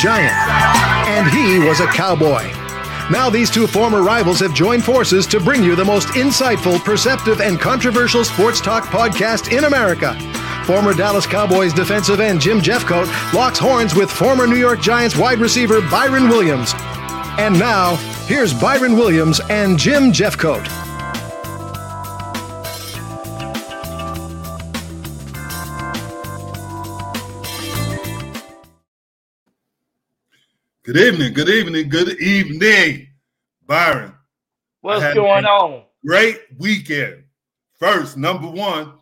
giant, and he was a cowboy. Now, these two former rivals have joined forces to bring you the most insightful, perceptive, and controversial sports talk podcast in America. Former Dallas Cowboys defensive end Jim Jeffcoat locks horns with former New York Giants wide receiver Byron Williams. And now, here's Byron Williams and Jim Jeffcoat. Good evening, good evening, good evening, Byron. What's going on? Great weekend. First, number one,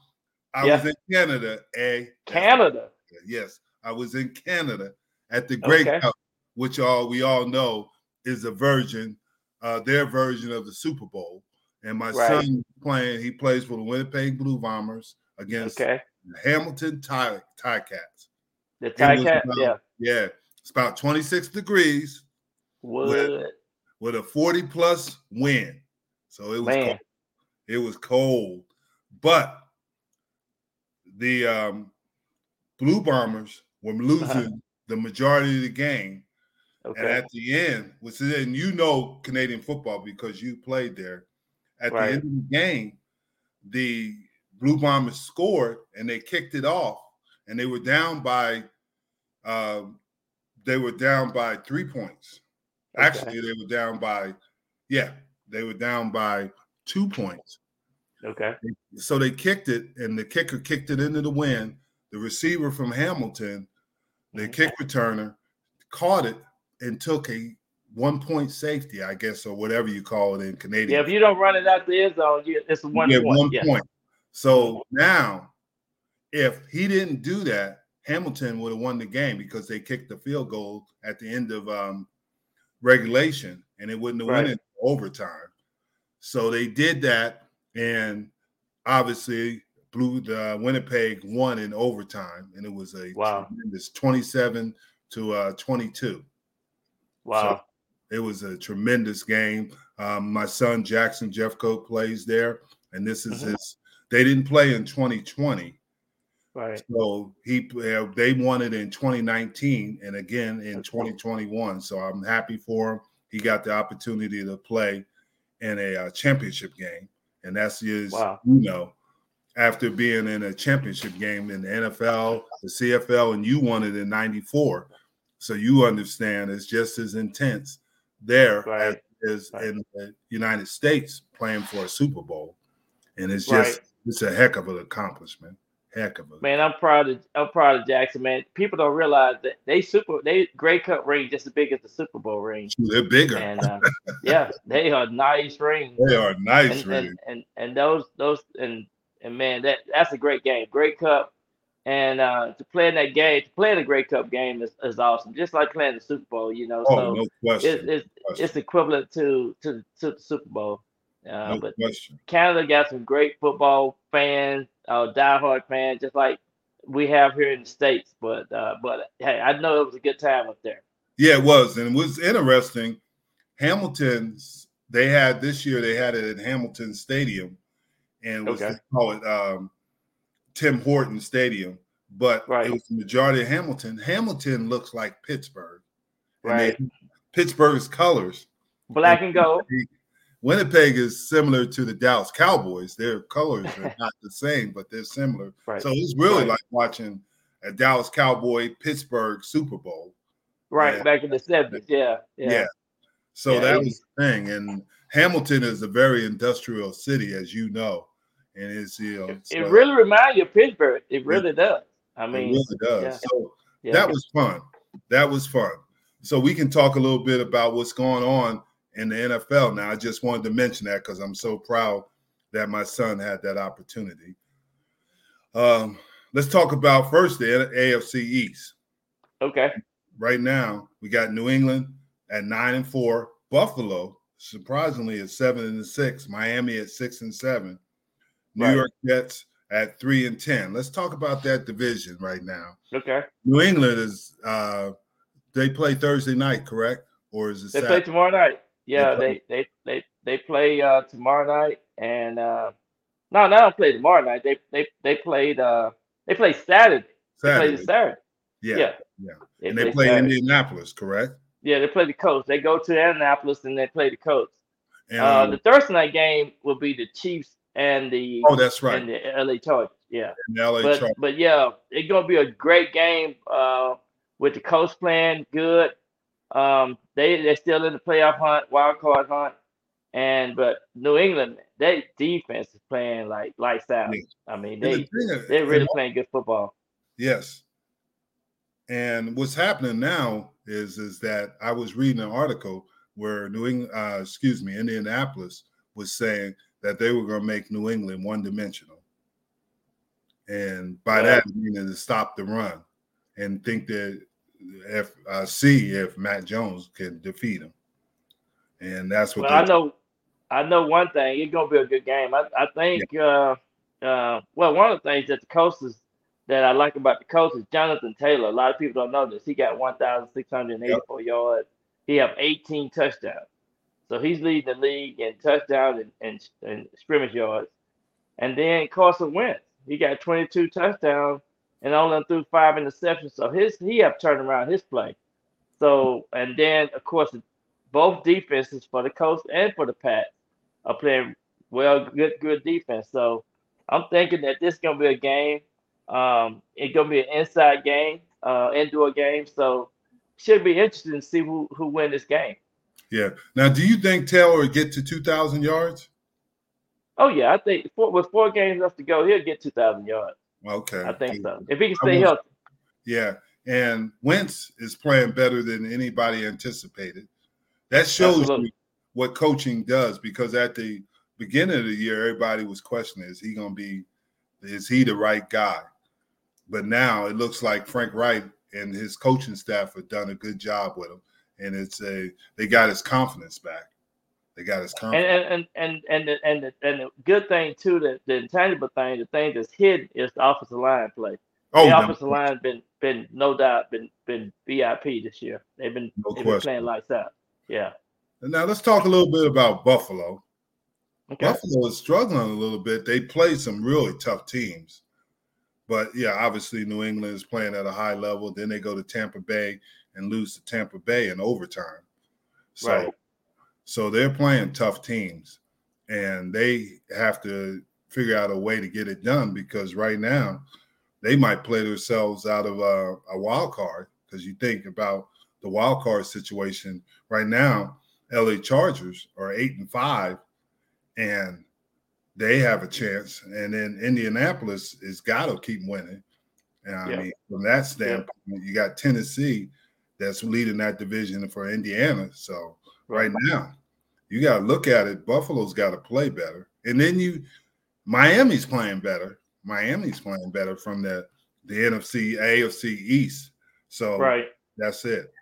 I Yeah. was in Canada. A Canada. yes, I was in Canada at the Grey Okay. Cup, which all we all know is a version, uh, their version of the Super Bowl. And my Right. son playing, he plays for the Winnipeg Blue Bombers against Okay. the Hamilton Tie Tie Cats. The Tie was Cat. about- Yeah. Yeah, it's about 26 degrees Wood. with a 40 plus wind. So it was Man. cold. it was cold. But the um, Blue Bombers were losing the majority of the game. And at the end, which is and you know Canadian football because you played there. At Right. the end of the game, the Blue Bombers scored and they kicked it off, and they were down by um, they were down by three points. Okay. Actually, they were down by yeah, they were down by two points. Okay. So they kicked it, and the kicker kicked it into the wind. The receiver from Hamilton, the Mhm. kick returner, caught it and took a one point safety, I guess, or whatever you call it in Canadian. Yeah, if you don't run it out the end zone, it's a one Yeah, point. one yeah. point. So now, if he didn't do that, Hamilton would have won the game because they kicked the field goal at the end of um, regulation, and it wouldn't have Right. went into overtime. So they did that, and obviously, Blue the Winnipeg won in overtime, and it was a Wow. tremendous twenty-seven to uh, twenty-two. Wow. It was a tremendous game. Um, my son Jackson Jeffcoat plays there, and this is Mhm. his. They didn't play in 2020, right. so he they won it in 2019 and again in 2021. So I'm happy for him. He got the opportunity to play in a uh, championship game, and that's his. Wow. You know, after being in a championship game in the NFL, the CFL, and you won it in '94, so you understand it's just as intense there Right. as, as Right. in the United States playing for a Super Bowl, and it's Right. just it's a heck of an accomplishment. Heck of a Man, I'm proud of I'm proud of Jackson, man. People don't realize that they super they Grey Cup ring just as big as the Super Bowl ring. They're bigger. And uh, yeah, they are nice rings. they are nice, and, really. and, and and those those and and man, that that's a great game, Grey Cup, and uh, to play in that game, to play in a Grey Cup game is, is awesome. Just like playing the Super Bowl, you know. oh, so no it's, question. it's question. it's equivalent to to to the Super Bowl. Uh, no but question. Canada got some great football fans, uh, diehard fans, just like we have here in the states. But uh, but hey, I know it was a good time up there. Yeah, it was, and it was interesting. Hamilton's they had this year. They had it at Hamilton Stadium, and was Okay. they call it um, Tim Horton Stadium. But Right. it was the majority of Hamilton. Hamilton looks like Pittsburgh, and they- Right, Pittsburgh's colors. black and gold. Winnipeg is similar to the Dallas Cowboys. Their colors are not the same, but they're similar. Right, So it's really Right. like watching a Dallas Cowboy Pittsburgh Super Bowl. right. Back in the seventies, yeah, yeah, Yeah. So Yeah, that it- was the thing. And Hamilton is a very industrial city, as you know. And it's you know It, so it really reminds you of Pittsburgh. It really does. I mean, it really does. yeah. So that was fun. That was fun. So we can talk a little bit about what's going on in the NFL now. I just wanted to mention that because I'm so proud that my son had that opportunity. Um, let's talk about first the AFC East. okay. Right now, we got New England at nine and four. Buffalo surprisingly at seven and six. Miami at six and seven. New Right. York Jets at three and ten. Let's talk about that division right now. Okay. New England is uh they play Thursday night, correct? Or is it They play tomorrow night. Yeah, play- they they they they play uh tomorrow night and uh no, they don't play tomorrow night. They they they played uh they play Saturday. They Saturday. play Saturday. Yeah. Yeah. yeah. They and they play Saturday. Indianapolis, correct? Yeah, they play the Colts. They go to Indianapolis and they play the Colts. And, Uh, the Thursday night game will be the Chiefs and the oh, that's right. and the LA Chargers. Yeah. LA but Chargers. but yeah, it's gonna be a great game. Uh, with the Colts playing good. Um, they they're still in the playoff hunt, wild card hunt, and but New England, they defense is playing like lights out. Yeah. I mean, the they is- they're really playing good football. Yes. And what's happening now is is that I was reading an article where New England, uh, excuse me, Indianapolis was saying that they were going to make New England one dimensional, and by Right. that meaning to stop the run, and think that if uh, see if Mac Jones can defeat him, and that's what Well, I know, I know one thing. It's gonna be a good game. I, I think. Uh, uh, well, one of the things that the coaches that I like about the coach is Jonathan Taylor. A lot of people don't know this. He got 1,684 yards. He have 18 touchdowns. So he's leading the league in touchdowns and, and, and scrimmage yards. And then Carson Wentz, he got 22 touchdowns and only threw five interceptions. So his he have turned around his play. So and then of course both defenses for the Colts and for the Pats are playing well, good, good defense. So I'm thinking that this is gonna be a game. Um, it's gonna be an inside game, uh, indoor game. So should be interesting to see who who win this game. yeah. Now, do you think Taylor will get to two thousand yards? Oh yeah, I think four, with four games left to go, he'll get 2,000 yards. Okay, I think so. If he can stay healthy. Yeah, and Wentz is playing better than anybody anticipated. That shows Absolutely. you what coaching does because at the beginning of the year, everybody was questioning: Is he going to be? Is he the right guy? But now it looks like Frank Reich and his coaching staff have done a good job with him, and it's a they got his confidence back. They got his And confidence. and and and and the, and the, and the good thing too, that the intangible thing, the thing that's hidden is the offensive line play. oh, the no, offensive line been been no doubt been been VIP this year. They've been No they've been playing lights out. Yeah. now let's talk a little bit about Buffalo. Okay. Buffalo is struggling a little bit. They played some really tough teams. But yeah, obviously New England is playing at a high level. Then they go to Tampa Bay and lose to Tampa Bay in overtime. So Right. So they're playing tough teams and they have to figure out a way to get it done because right now they might play themselves out of a, a wild card because you think about the wild card situation right now LA Chargers are 8 and 5 and they have a chance. And then Indianapolis is got to keep winning. And I Yeah. mean, from that standpoint, you got Tennessee that's leading that division for Indiana. So right now, you got to look at it. Buffalo's got to play better, and then you, Miami's playing better. Miami's playing better from the the NFC AFC East. So Right. that's it.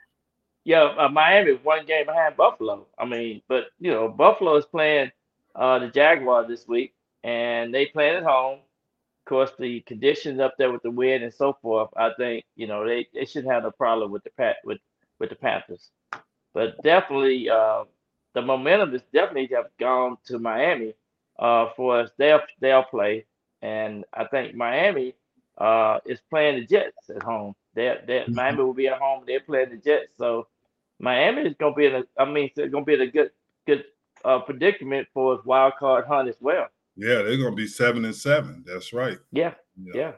Yeah, uh, Miami is one game behind Buffalo. I mean, but you know, Buffalo is playing uh, the Jaguars this week, and they playing at home. Of course, the conditions up there with the wind and so forth. I think you know they, they shouldn't have no problem with the pat with with the Panthers, but definitely uh, the momentum is definitely have gone to Miami uh, for us. They'll they'll play, and I think Miami uh, is playing the Jets at home. They they Mhm. Miami will be at home. They're playing the Jets, so Miami is going to be in a. I mean, it's going to be in a good good uh, predicament for his wild card hunt as well. Yeah, they're going to be seven and seven. That's right. Yeah, Yeah.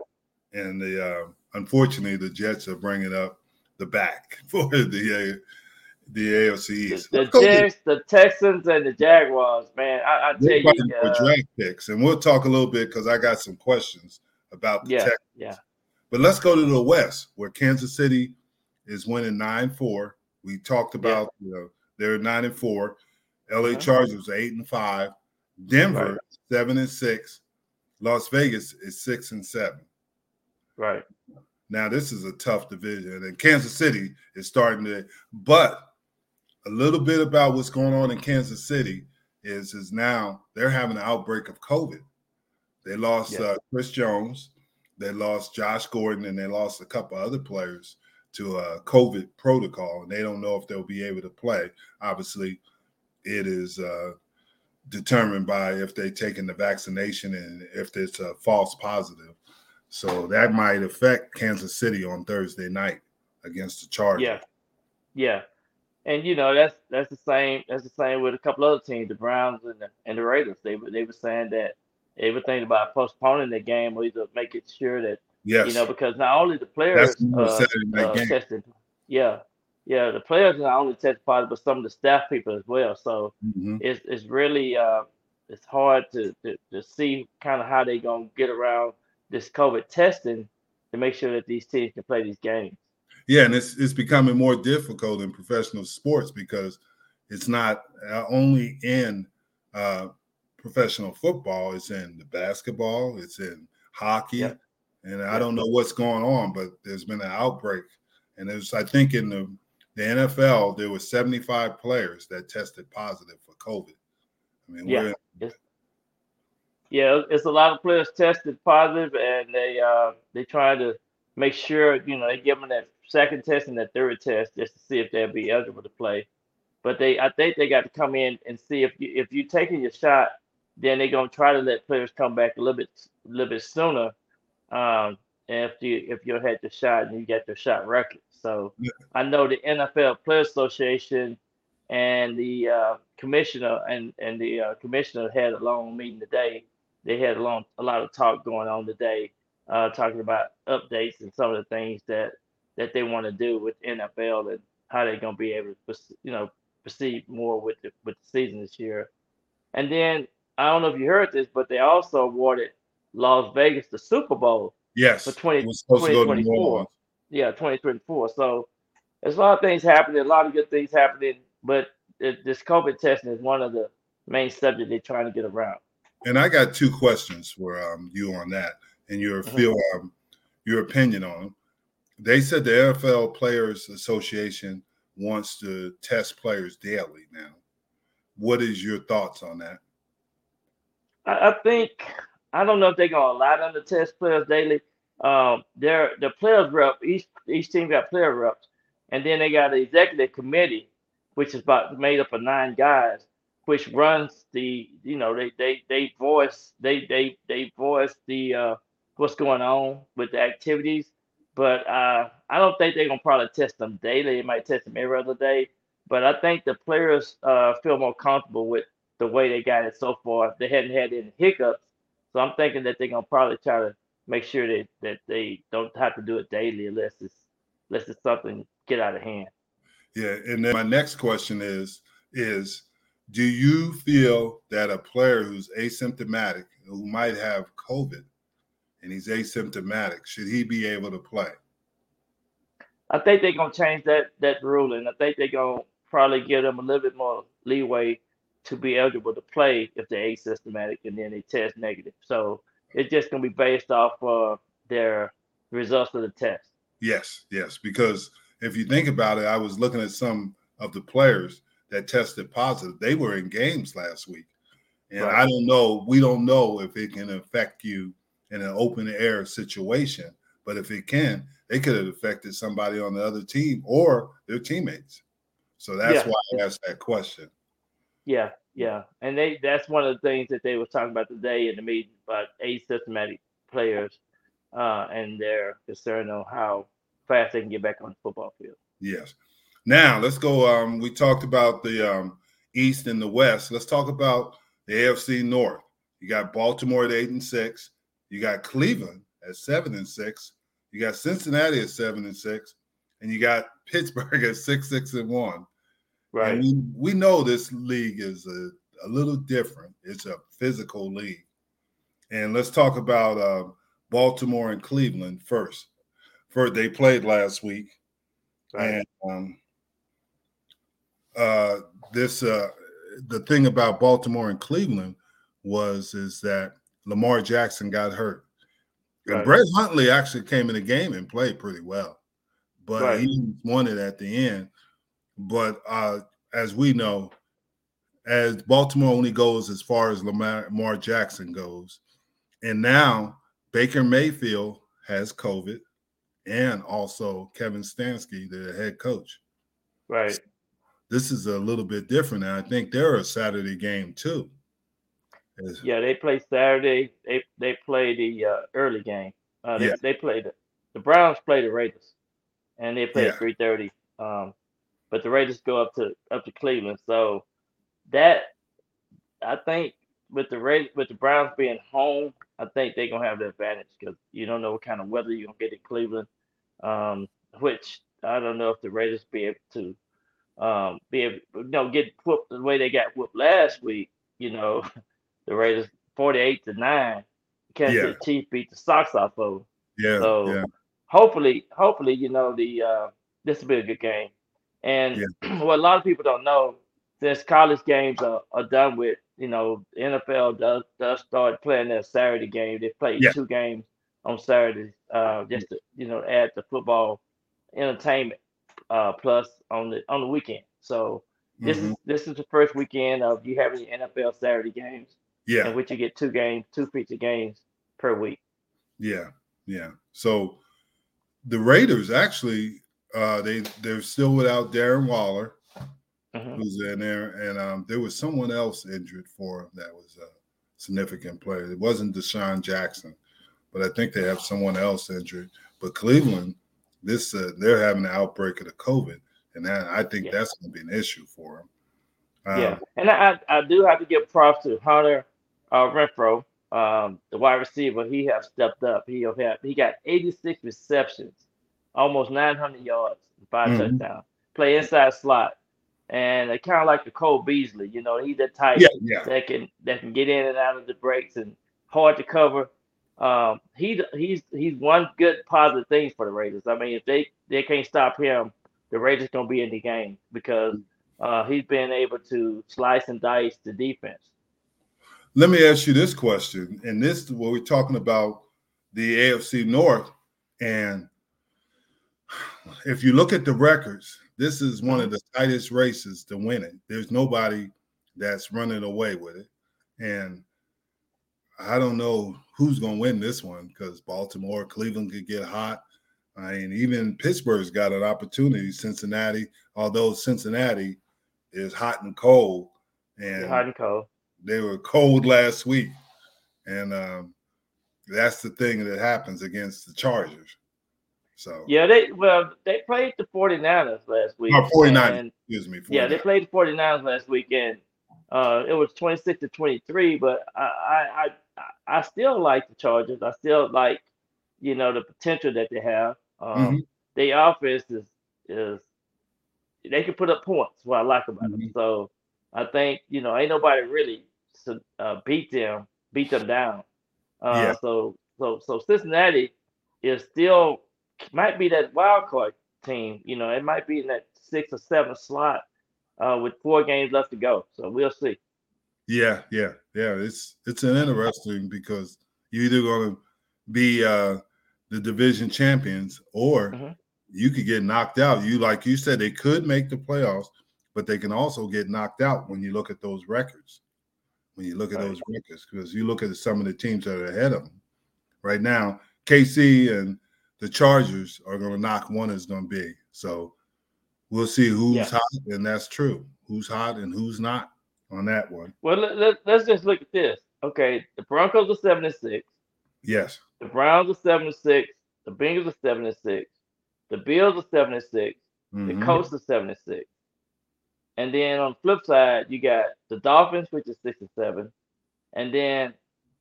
yeah, and the uh, unfortunately the Jets are bringing up the back for the uh, the AFC the, East. the to- Jets, the Texans, and the Jaguars. Man, I, I tell you, for uh, draft picks, and we'll talk a little bit because I got some questions about the yeah, Texans. yeah, But let's go to the West, where Kansas City is winning nine four. We talked about you know they're nine and four. LA Uh-huh. Chargers eight and five. Denver Right. seven and six. Las Vegas is six and seven. right. Now this is a tough division, and Kansas City is starting to. But a little bit about what's going on in Kansas City is is now they're having an outbreak of COVID. They lost Yeah. uh, Chris Jones, they lost Josh Gordon, and they lost a couple other players to a COVID protocol, and they don't know if they'll be able to play. Obviously, it is uh, determined by if they've taken the vaccination and if it's a false positive. So that might affect Kansas City on Thursday night against the Chargers. Yeah, yeah, and you know that's that's the same that's the same with a couple other teams, the Browns and the, and the Raiders. They were they were saying that they were thinking about postponing the game or either making sure that Yes. you know because not only the players uh, uh, tested, yeah, yeah, the players not only tested positive, but some of the staff people as well. So Mhm. it's it's really uh it's hard to to, to see kind of how they're gonna get around this COVID testing to make sure that these teams can play these games. Yeah, and it's it's becoming more difficult in professional sports because it's not uh, only in uh, professional football; it's in the basketball, it's in hockey, Yeah. and I don't know what's going on, but there's been an outbreak, and there's I think in the the NFL there were 75 players that tested positive for COVID. I mean, Yeah. we're Yeah, it's a lot of players tested positive, and they uh they try to make sure you know they give them that second test and that third test just to see if they'll be eligible to play. But they, I think they got to come in and see if you if you're taking your shot, then they're gonna try to let players come back a little bit a little bit sooner. Um, if you if you had your shot and you got your shot record. So Yeah. I know the NFL Players Association and the uh, commissioner and and the uh, commissioner had a long meeting today. They had a long a lot of talk going on today, uh, talking about updates and some of the things that that they want to do with NFL and how they're gonna be able to you know proceed more with the with the season this year. And then I don't know if you heard this, but they also awarded Las Vegas the Super Bowl yes, for 20 it was supposed to go to 2024. Yeah, 2024. So there's a lot of things happening, a lot of good things happening, but this COVID testing is one of the main subjects they're trying to get around. And I got two questions for um, you on that and your Mhm. feel, um, your opinion on them. They said the NFL Players Association wants to test players daily now. What is your thoughts on that? I, I think I don't know if they're gonna allow them to test players daily. Um, they're the players rep. Each each team got player reps, and then they got an executive committee, which is about made up of nine guys, which runs the you know they they they voice they they they voice the uh, what's going on with the activities. But uh, I don't think they're gonna probably test them daily. They might test them every other day. But I think the players uh, feel more comfortable with the way they got it so far. They hadn't had any hiccups, so I'm thinking that they're gonna probably try to make sure that that they don't have to do it daily unless it's unless it's something get out of hand. Yeah, and then my next question is is do you feel that a player who's asymptomatic, who might have COVID, and he's asymptomatic, should he be able to play? I think they're gonna change that that rule, and I think they're gonna probably give them a little bit more leeway to be eligible to play if they're asymptomatic and then they test negative. So it's just gonna be based off uh, their results of the test. Yes, yes, because if you think about it, I was looking at some of the players that tested positive. They were in games last week. And Right. I don't know, we don't know if it can affect you in an open air situation, but if it can, they could have affected somebody on the other team or their teammates. So that's Yeah. why I asked that question. Yeah, yeah, and they that's one of the things that they were talking about today in the meeting about asymptomatic players uh, and their concern on how fast they can get back on the football field. Yes. Now let's go. Um, we talked about the um, East and the West. Let's talk about the AFC North. You got Baltimore at eight and six. You got Cleveland at seven and six. You got Cincinnati at seven and six, and you got Pittsburgh at six six and one. Right. And we we know this league is a, a little different. It's a physical league. And let's talk about uh, Baltimore and Cleveland first. First, they played last week. Right. And um, uh, this uh, the thing about Baltimore and Cleveland was is that Lamar Jackson got hurt, and Right. Brett Huntley actually came in the game and played pretty well, but Right. he won it at the end. But uh, as we know, as Baltimore only goes as far as Lamar, Lamar Jackson goes, and now Baker Mayfield has COVID, and also Kevin Stefanski, the head coach. Right. This is a little bit different, and I think they're a Saturday game too. Yeah, they play Saturday. They they play the uh, early game. Uh, they Yeah. they play the the Browns play the Raiders, and they play Yeah. at three thirty. Um, but the Raiders go up to up to Cleveland. So that I think with the Ra- with the Browns being home, I think they're gonna have the advantage because you don't know what kind of weather you're gonna get in Cleveland. Um, which I don't know if the Raiders be able to um be able you know get whooped the way they got whooped last week. You know, the Raiders forty eight to nine. Kansas Yeah. City Chiefs beat the socks off of them. yeah, So yeah, hopefully, hopefully, you know, the uh this will be a good game. And what a lot of people don't know, since college games are, are done with, you know, the NFL does does start playing their Saturday game. They play Yeah. two games on Saturday, uh, just to you know add the football entertainment uh plus on the on the weekend. So this Mhm. is this is the first weekend of you having NFL Saturday games, yeah, in which you get two games, two feature games per week. yeah, yeah. So the Raiders actually, uh, they they're still without Darren Waller. Mhm. who's in there, and um, there was someone else injured for him that was a significant player. It wasn't DeSean Jackson, but I think they have someone else injured. But Cleveland, this uh, they're having an outbreak of the COVID, and that, I think Yeah. that's going to be an issue for them. Um, Yeah, and I I do have to give props to Hunter uh, Renfrow, um, the wide receiver. He have stepped up. He have he got 86 receptions, almost 900 yards, five Mhm. touchdowns. Play inside slot, and they kind of like the Cole Beasley. You know, he's that type yeah, yeah, that can that can get in and out of the breaks and hard to cover. Um, he he's he's one good positive thing for the Raiders. I mean, if they they can't stop him, the Raiders gonna be in the game because uh, he's been able to slice and dice the defense. Let me ask you this question, and this is what we're talking about the AFC North, and if you look at the records, this is one of the tightest races to win it. There's nobody that's running away with it, and I don't know who's going to win this one because Baltimore, Cleveland could get hot. I mean, even Pittsburgh's got an opportunity. Cincinnati, although Cincinnati is hot and cold, and Hot and cold. They were cold last week, and um, that's the thing that happens against the Chargers. So Yeah, they well they played the 49ers last week. Oh, 49. and- excuse me. Yeah, they played the 49ers last weekend. Uh, it was 26 to 23, but I, I, I, I still like the Chargers. I still like, you know, the potential that they have. Um, Mhm. Their offense is, is they can put up points. What I like about them. Mhm. So I think you know, ain't nobody really uh, beat them, beat them down. Uh, Yeah. So, so, so Cincinnati is still might be that wild card team. You know, it might be in that six or seven slot uh, with four games left to go. So we'll see. Yeah, yeah, yeah. It's it's an interesting because you're either going to be uh, the division champions or Mhm. you could get knocked out. You like you said, they could make the playoffs, but they can also get knocked out when you look at those records. When you look at Right. those records, because you look at some of the teams that are ahead of them right now, KC and the Chargers are going to knock one is going to be. So we'll see who's Yeah. hot, and that's true. Who's hot and who's not on that one. Well, let, let's just look at this. Okay, the Broncos are seven and six. Yes. The Browns are seven and six. The Bengals are seven and six. The Bills are seven and six. The Mhm. Colts are seven and six. And then on the flip side, you got the Dolphins, which is six and seven. And then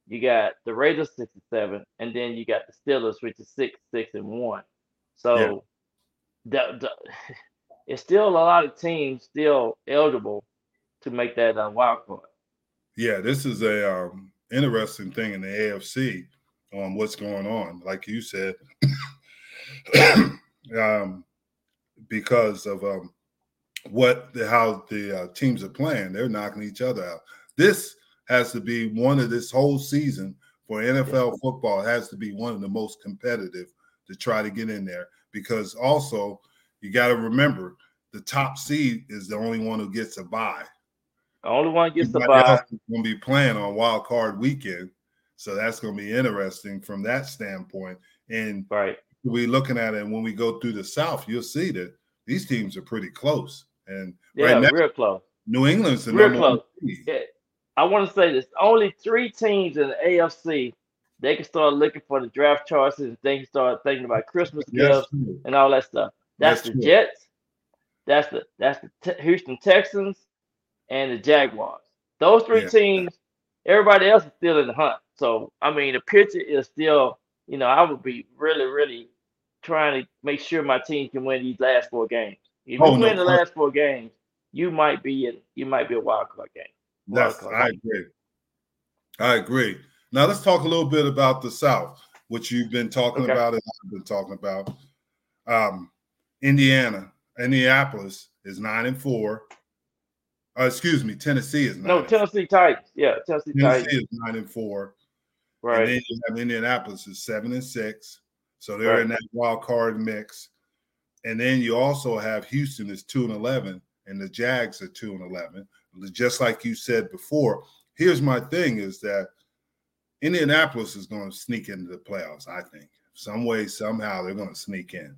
you got the Raiders six and seven. And then you got the Steelers, which is six, six and one. So the, the, it's still a lot of teams still eligible to make that uh, wild card. Yeah, this is a um, interesting thing in the AFC on what's going on. Like you said, um, because of um, what the, how the uh, teams are playing, they're knocking each other out. This has to be one of this whole season for NFL football. It has to be one of the most competitive to try to get in there because also you got to remember the top seed is the only one who gets a bye. The only one gets the Everybody bye. going to be playing on wild card weekend, so that's going to be interesting from that standpoint. And Right. we're looking at it and when we go through the South, you'll see that these teams are pretty close. And Yeah, right now, real close. New England's the real close. Yeah. I want to say this: only three teams in the AFC they can start looking for the draft choices. And they can start thinking about Christmas Yes, gifts and all that stuff. That's That's the. Jets. That's the that's the Houston Texans and the Jaguars. Those three teams. Everybody else is still in the hunt. So I mean, the picture is still. You know, I would be really, really trying to make sure my team can win these last four games. If you Oh, no win the last four games, you might be in. You might be a wild card game. Wild That's card I game. agree. I agree. Now let's talk a little bit about the South, which you've been talking Okay. about and I've been talking about. Um, Indiana, Indianapolis is nine and four. Uh, excuse me, Tennessee is nine. No, Tennessee Titans. Yeah, Tennessee Titans. Tennessee is nine and four. Right. And Right. then you have Indianapolis is seven and six. So they're in that wild card mix. And then you also have Houston is two and eleven, and the Jags are two and eleven. Just like you said before. Here's my thing: is that Indianapolis is going to sneak into the playoffs. I think some way, somehow, they're going to sneak in.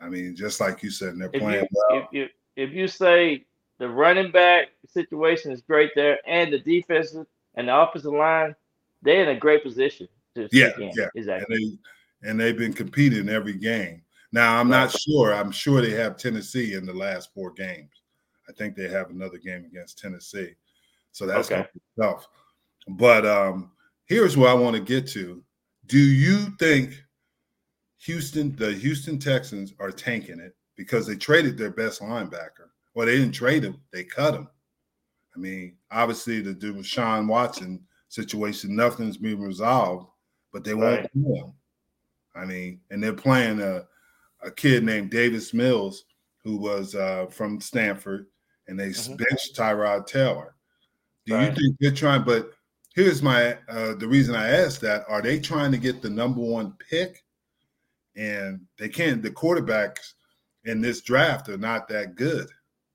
I mean, just like you said, and they're If playing you, well. if you if you say the running back situation is great there, and the defense and the offensive line, they're in a great position to Yeah, in. yeah. exactly. and they and they've been competing every game. Now I'm not sure. I'm sure they have Tennessee in the last four games. I think they have another game against Tennessee, so that's Okay. tough. But um, here's where I want to get to. Do you think Houston, the Houston Texans, are tanking it because they traded their best linebacker? Well, they didn't trade him; they cut him. I mean, obviously the Deshaun Watson situation, nothing's been resolved, but they won't do him. I mean, and they're playing a, a kid named Davis Mills, who was uh, from Stanford, and they Mhm. benched Tyrod Taylor. Do Right. you think they're trying? But here's my uh, the reason I asked that: Are they trying to get the number one pick? And they can't. The quarterbacks in this draft are not that good.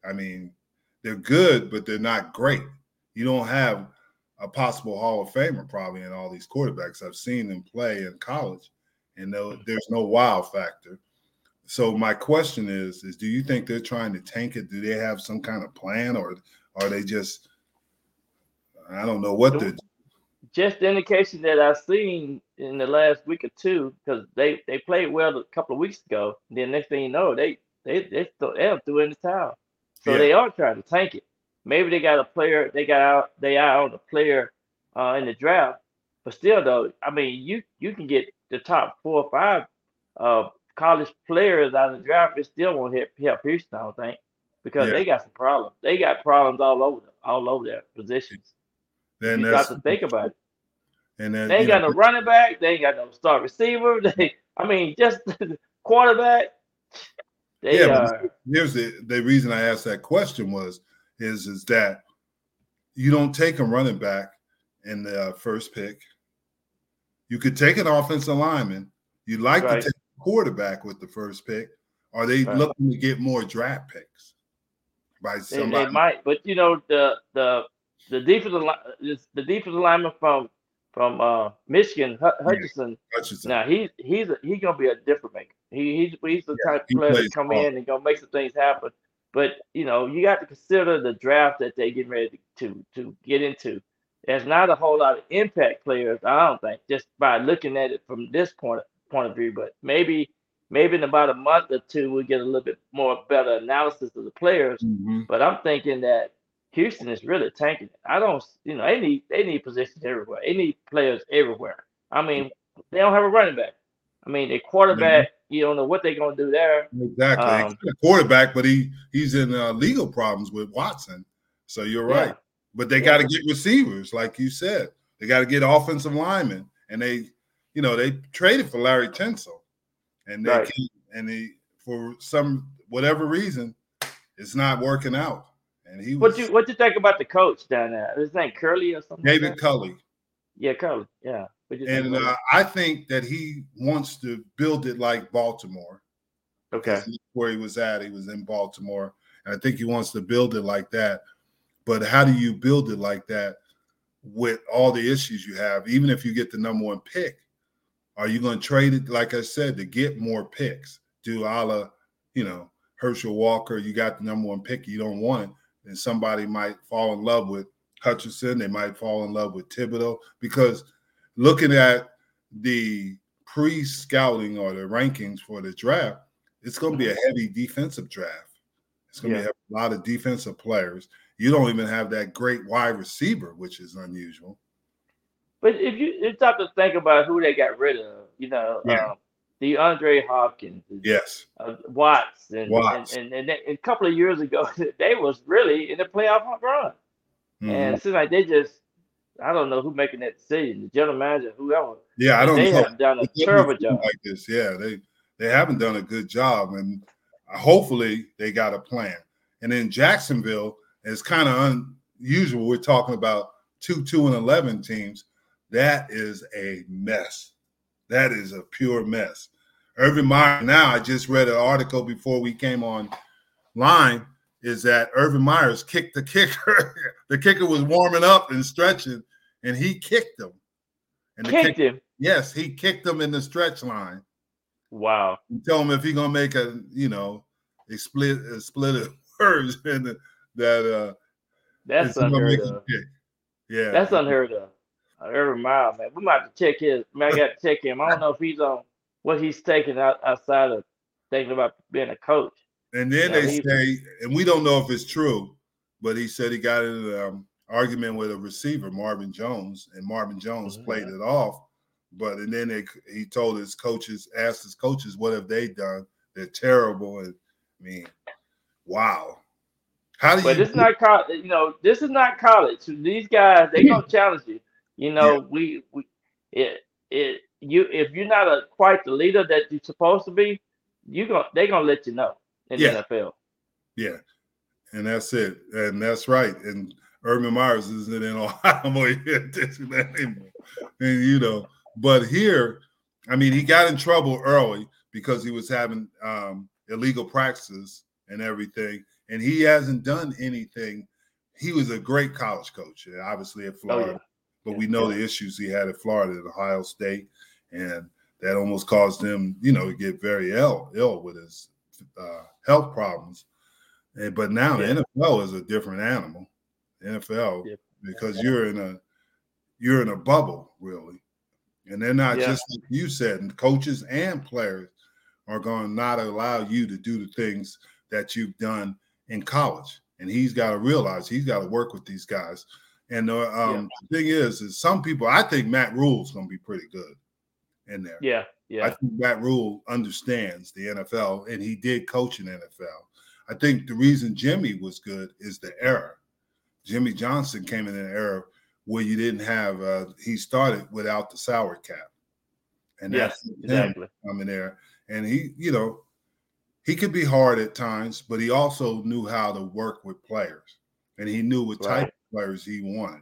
I mean, they're good, but they're not great. You don't have a possible Hall of Famer probably in all these quarterbacks. I've seen them play in college, and no, there's no wow factor. So my question is: Is do you think they're trying to tank it? Do they have some kind of plan, or are they just? I don't know what they're. Just the indication that I've seen in the last week or two, because they they played well a couple of weeks ago. Then next thing you know, they they they th- they threw in the towel. So Yeah. they are trying to tank it. Maybe they got a player. They got out. They out on a player uh, in the draft. But still, though, I mean, you you can get the top four or five uh, college players out of the draft. It still won't help, help Houston, I don't think, because Yeah. they got some problems. They got problems all over all over their positions. Then you got to think about it. and then They ain't got know, no running back. They ain't got no star receiver. They, I mean, just quarterback. They Yeah, but here's the the reason I asked that question was is is that you don't take a running back in the uh, first pick. You could take an offensive lineman. You'd like Right. to take quarterback with the first pick. Are they looking to get more draft picks by They, somebody? they might, but you know the the the defensive the defensive lineman from from uh Michigan, Hu- Hutchinson. Hutchinson? Now he he's a, he's gonna be a different maker. He he's he's the Yeah, type of player to come ball. in and gonna make some things happen. But you know you got to consider the draft that they getting ready to to get into. There's not a whole lot of impact players, I don't think, just by looking at it from this point point of view. But maybe maybe in about a month or two we'll get a little bit more better analysis of the players. Mhm. But I'm thinking that Houston is really tanking. I don't, you know, they need they need positions everywhere. They need players everywhere. I mean, they don't have a running back. I mean, a quarterback, you don't know what they're gonna do there. Exactly. Um, a quarterback, but he he's in uh, legal problems with Watson. So you're right. Yeah. But they Yeah. got to get receivers, like you said. They got to get offensive linemen, and they, you know, they traded for Laremy Tunsil, and they Right. and they for some whatever reason, it's not working out. And he was What you what you think about the coach down there? His name Curly or something? David that? Culley, Yeah, Curly. Yeah. And uh, I think that he wants to build it like Baltimore. okay. Where he was at. He was in Baltimore. And I think he wants to build it like that. But how do you build it like that with all the issues you have? Even if you get the number one pick, are you going to trade it, like I said, to get more picks? Do a la, you know, Herschel Walker, you got the number one pick, you don't want it, and somebody might fall in love with Hutchinson, they might fall in love with Thibodeaux because looking at the pre-scouting or the rankings for the draft, it's going to be a mm-hmm. heavy defensive draft. It's going to Yeah. be a lot of defensive players. You don't even have that great wide receiver, which is unusual. But if you it's time to think about who they got rid of, you know, Yeah. um, DeAndre Hopkins, Yes. uh, Watts, and, Watts. and and and a couple of years ago they was really in the playoff run, Mhm. and it seems like they just I don't know who making that decision, the general manager, whoever. yeah, I don't they know. have done a doesn't terrible job. like this. Yeah, they they haven't done a good job, and hopefully they got a plan. And in Jacksonville, it's kind of unusual. We're talking about two, two, and eleven teams. That is a mess. That is a pure mess. Urban Meyer. Now, I just read an article before we came on line. Is that Urban Meyers kicked the kicker? the kicker was warming up and stretching, and he kicked him. And the Kicked kicker, him. yes, he kicked him in the stretch line. Wow. And tell him if he's gonna make a, you know, a split, a split of words, and that uh, That's unheard of. Yeah, That's unheard of. Urban Meyer, man. We might have to check his. Man, I got to check him. I don't know if he's on what he's taking out, outside of thinking about being a coach. And then Yeah, they say, and we don't know if it's true, but he said he got in an um, argument with a receiver, Marvin Jones, and Marvin Jones Mhm. played it off. But and then they, he told his coaches, asked his coaches, what have they done? They're terrible. And I mean, wow. How do But you? this is not college. You know, this is not college. These guys, they gonna challenge you. You know, we we it it you if you're not a quite the leader that you're supposed to be, you going they're gonna let you know in Yeah. the NFL. Yeah, and that's it, and that's right. And Urban Meyers isn't in Ohio more anymore, and you know. But here, I mean, he got in trouble early because he was having um, illegal practices and everything, and he hasn't done anything. He was a great college coach, obviously at Florida, yeah. But we know the issues he had at Florida, at Ohio State, and that almost caused him, you know, to get very ill, ill with his uh, health problems. And, but now Yeah. the NFL is a different animal. NFL Yeah. because you're in a you're in a bubble really, and they're not Yeah. just like you said. And coaches and players are going to not allow you to do the things that you've done in college. And he's got to realize he's got to work with these guys. And the, um, the thing is, is some people I think Matt Rhule's going to be pretty good in there. Yeah, Yeah. I think Matt Rhule understands the NFL, and he did coach in NFL. I think the reason Jimmy was good is the era. Jimmy Johnson came in an era where you didn't have. Uh, he started without the salary cap, and that's him exactly. coming there. And he, you know, he could be hard at times, but he also knew how to work with players, and he knew what type Right. of players he wanted.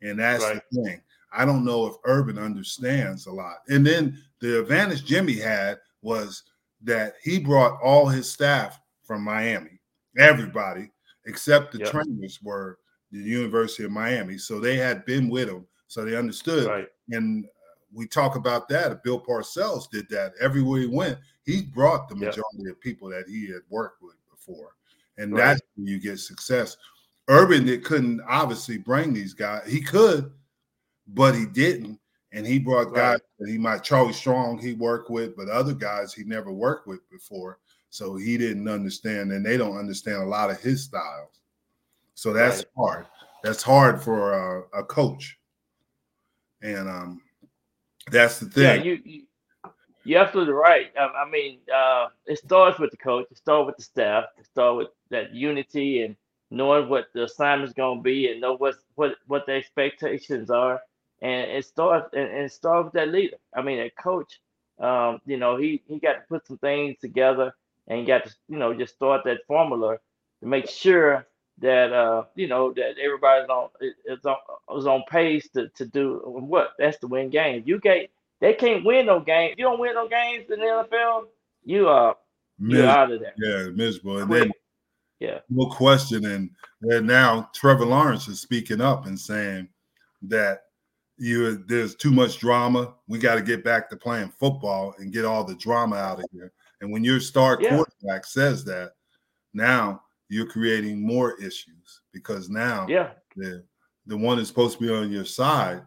And that's Right. the thing. I don't know if Urban understands a lot. And then the advantage Jimmy had was that he brought all his staff from Miami, everybody except the Yep. trainers were the University of Miami. So they had been with him, so they understood. Right. And we talk about that. Bill Parcells did that everywhere he went. He brought the Yep. majority of people that he had worked with before, and Right. that's when you get success. Urban it couldn't obviously bring these guys. He could, but he didn't. And he brought Right. guys that he might Charlie Strong he worked with, but other guys he never worked with before. So he didn't understand, and they don't understand a lot of his styles. So that's Right. hard. That's hard for a, a coach. And um, that's the Yeah, thing. you, you you're absolutely right. I, I mean, uh, it starts with the coach. It starts with the staff. It starts with that unity and knowing what the assignment's going to be and know what what what the expectations are. And it starts and, and it starts with that leader. I mean, that coach. Um, you know, he he got to put some things together and got to you know just start that formula to make sure that uh you know that everybody's on is on is on pace to, to do what that's to win games. You can't they can't win no games. You don't win no games in the NFL, you are you're out of there. yeah, miserable. And then Yeah. No question. And, and now Trevor Lawrence is speaking up and saying that you there's too much drama. We got to get back to playing football and get all the drama out of here. And when your star Yeah. quarterback says that, now you're creating more issues because now Yeah. the the one that's supposed to be on your side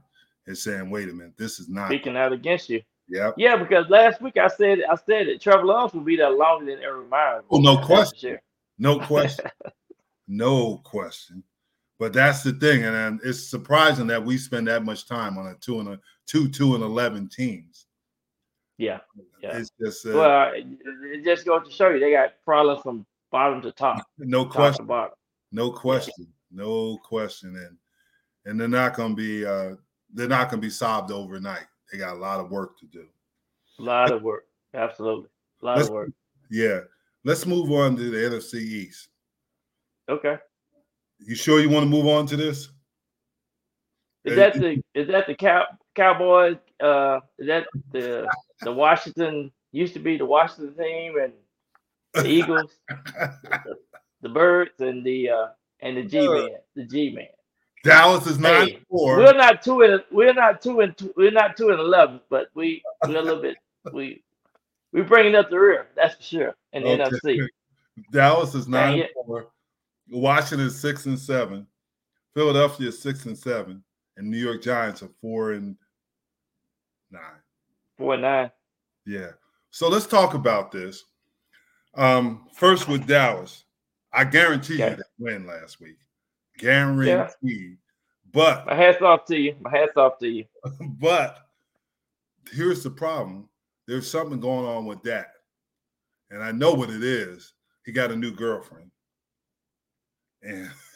is saying, "Wait a minute, this is not." Speaking out against you. Yep. Yeah, because last week I said I said that Trevor Lawrence will be there longer than Urban Meyers. Oh, no question. No question. no question. But that's the thing, and, it's surprising that we spend that much time on a two and a two, two and eleven teams. Yeah. Yeah. It's just uh, Well, it, just goes to show you they got problems from bottom to top, no top to question, bottom. no question, no question, and and they're not going to be uh, they're not going to be solved overnight. They got a lot of work to do. A lot of work. Absolutely. A lot Let's- of work. Yeah, let's move on to the NFC East. Okay. You sure you want to move on to this? Is that the is that the cow Cowboys? Uh, is that the the Washington used to be the Washington team and the Eagles, the Birds, and the uh and the G man, the G man. Dallas is nine Hey, four. We're not two and we're not two and two, we're not two and eleven, but we we're a little bit we we bringing up the rear. That's for sure. In the Okay. NFC. Dallas is nine it. four. Washington is six and seven. Philadelphia is six and seven, and New York Giants are four and nine. Four and nine. Yeah. So let's talk about this. Um, first with Dallas, I guarantee Okay. you that win last week. Guaranteed. But My hats off to you. My hats off to you. but here's the problem. There's something going on with that. And I know what it is. He got a new girlfriend. And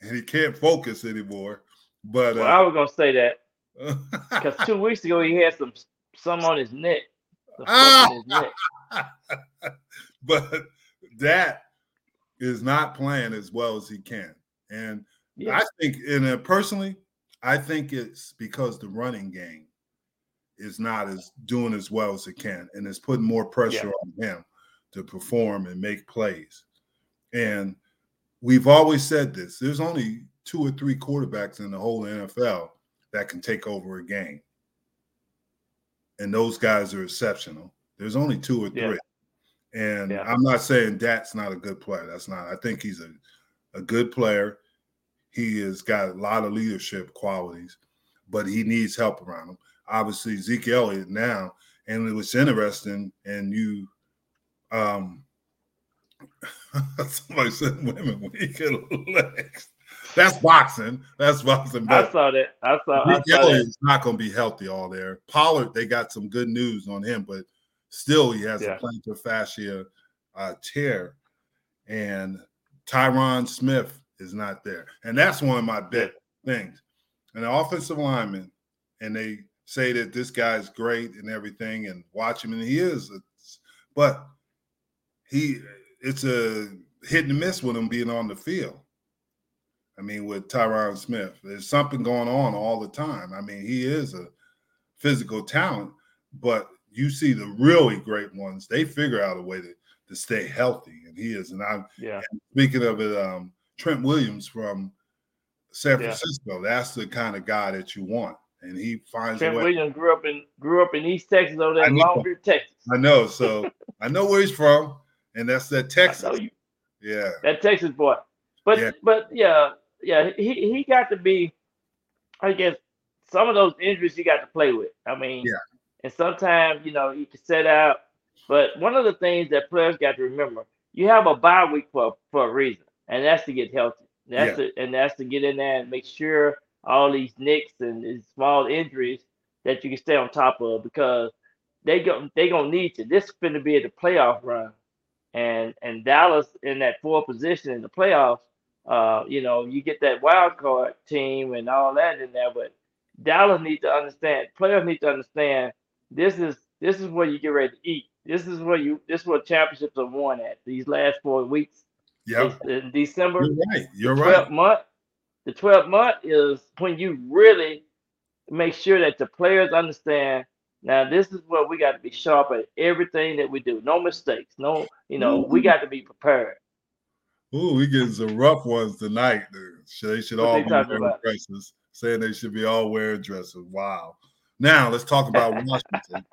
and he can't focus anymore. But Well, I uh, was gonna say that because two weeks ago he had some some on his neck. Ah! on his neck. but that is not playing as well as he can. And Yeah. I think, and uh, personally, I think it's because the running game is not as doing as well as it can, and it's putting more pressure on him to perform and make plays. And we've always said this: there's only two or three quarterbacks in the whole NFL that can take over a game, and those guys are exceptional. There's only two or three. Yeah. And Yeah. I'm not saying Dak's not a good player. That's not. I think he's a, a good player. He has got a lot of leadership qualities, but he needs help around him. Obviously, Zeke Elliott now, and it was interesting. And you, um, somebody said women weak legs. That's boxing. That's boxing. I saw that. I saw. I Zeke saw Elliott that. is not going to be healthy all there. Pollard, they got some good news on him, but still he has Yeah. a plantar fascia uh, tear, and Tyron Smith is not there, and that's one of my big things. And the offensive lineman, and they say that this guy's great and everything, and watch him, and he is, but he it's a hit and miss with him being on the field. I mean, with Tyron Smith, there's something going on all the time. I mean, he is a physical talent, but you see the really great ones, they figure out a way to, to stay healthy. And he is. And I'm Yeah. speaking of it, um, Trent Williams from San Yeah. Francisco, that's the kind of guy that you want. And he finds Trent. Williams grew up in grew up in East Texas over there I in know. Long Beach, Texas. I know. So I know where he's from, and that's that Texas. you. Yeah. That Texas boy. But Yeah. but yeah, yeah, he he got to be I guess some of those injuries he got to play with. I mean, Yeah. and sometimes, you know, you can set out. But one of the things that players got to remember, you have a bye week for for a reason, and that's to get healthy. That's to, and that's to get in there and make sure all these nicks and these small injuries that you can stay on top of because they go they gonna need you. This is going to be at the playoff run, and and Dallas in that fourth position in the playoffs. Uh, you know, you get that wild card team and all that in there, but Dallas need to understand. Players need to understand this is this is where you get ready to eat. This is where you this is where championships are won at these last four weeks. Yep. In December. You're right. You're right. month. The 12th month is when you really make sure that the players understand. Now, this is where we got to be sharp at everything that we do. No mistakes. No, you know, we mm-hmm. got to be prepared. Ooh, we getting some rough ones tonight. They should What all they be wearing about? dresses, saying they should be all wearing dresses. Wow. Now let's talk about Washington.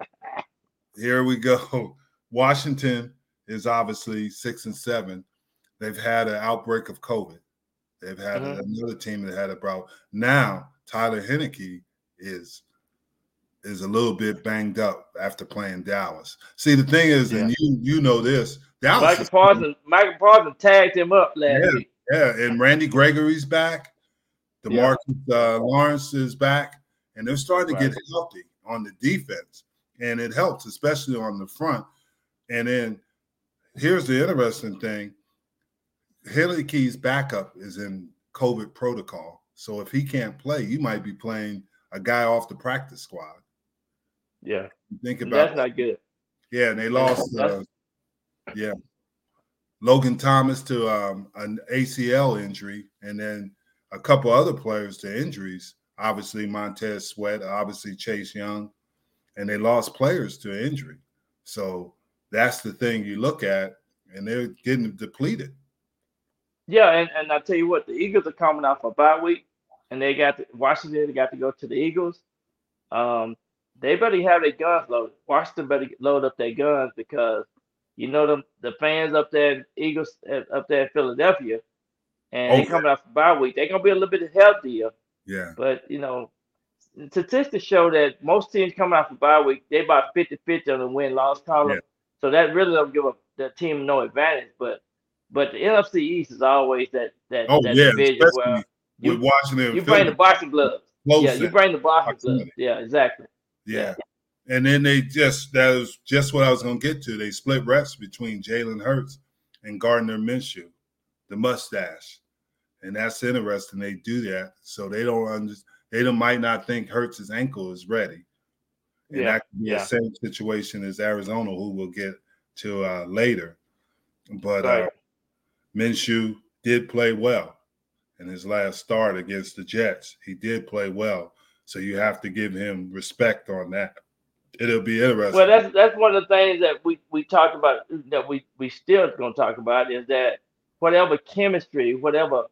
Here we go. Washington is obviously six and seven. They've had an outbreak of COVID. They've had Mhm. another team that had a problem. Now Taylor Heinicke is is a little bit banged up after playing Dallas. See, the thing is, and you you know this, Dallas Micah is- Parsons, Micah Parsons tagged him up last Yeah. week. yeah, and Randy Gregory's back. Yeah. Demarcus uh, Lawrence is back, and they're starting to Right. get healthy on the defense, and it helps, especially on the front. And then here's the interesting thing: Heinicke's backup is in COVID protocol, so if he can't play, you might be playing a guy off the practice squad. Yeah, Think about that's not good. yeah, and they lost. Uh, yeah, Logan Thomas to um, an ACL injury, and then a couple other players to injuries. Obviously, Montez Sweat, obviously Chase Young, and they lost players to injury. So that's the thing you look at, and they're getting depleted. Yeah, and, and I tell you what, the Eagles are coming off a bye week, and they got to, Washington. They got to go to the Eagles. Um, they better have their guns loaded. Washington better load up their guns because you know them the fans up there, Eagles uh, up there in Philadelphia, and Oh, they yeah. coming off a bye week. They're gonna be a little bit healthier, Yeah, but you know, statistics show that most teams coming off a bye week, they about 50-50 on the win loss column. Yeah. So that really don't give the team no advantage. But but the NFC East is always that that, Oh, that yeah, division where with you, Washington. and you bring the boxing gloves. Yeah, you in. bring the boxing gloves. Yeah, exactly. Yeah. And then they just that was just what I was gonna get to. They split reps between Jalen Hurts and Gardner Minshew, the mustache. And that's interesting. They do that. So they don't under, they don't might not think Hurts' ankle is ready. And Yeah, that could be yeah. the same situation as Arizona, who we'll get to uh, later. But uh, Right. Minshew did play well in his last start against the Jets. He did play well. So you have to give him respect on that. It'll be interesting. Well, that's that's one of the things that we we talked about that we we still going to talk about is that whatever chemistry, whatever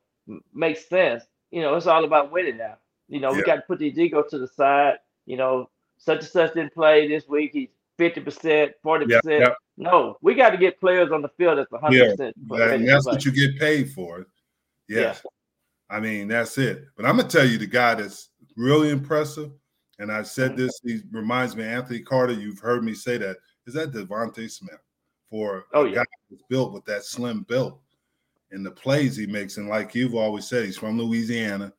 makes sense, you know, it's all about winning now. You know, we got to put these egos to the side. You know, such and such didn't play this week. He's fifty percent, forty Yeah, percent. Yeah. No, we got to get players on the field that's hundred Yeah, percent. and that's what you get paid for. Yes. I mean, that's it. But I'm gonna tell you the guy that's really impressive, and I said Mhm. this, he reminds me Anthony Carter. You've heard me say that. Is that DeVonta Smith for Oh, a yeah. guy that's built with that slim build and the plays he makes. And like you've always said, he's from Louisiana.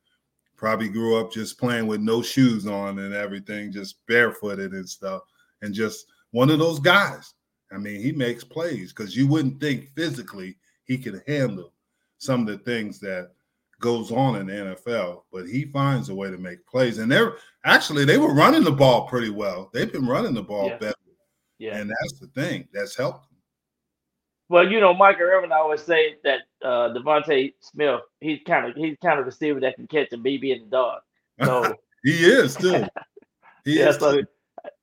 Probably grew up just playing with no shoes on and everything, just barefooted and stuff, and just one of those guys. I mean, he makes plays because you wouldn't think physically he could handle some of the things that goes on in the NFL, but he finds a way to make plays. And they're actually they were running the ball pretty well. They've been running the ball Yeah. better, Yeah. and that's the thing that's helped. them. Well, you know, Michael Irvin always say that uh DeVonta Smith, he's kind of he's kind of a receiver that can catch a BB in the dark. So He is too. He yeah, is. so too.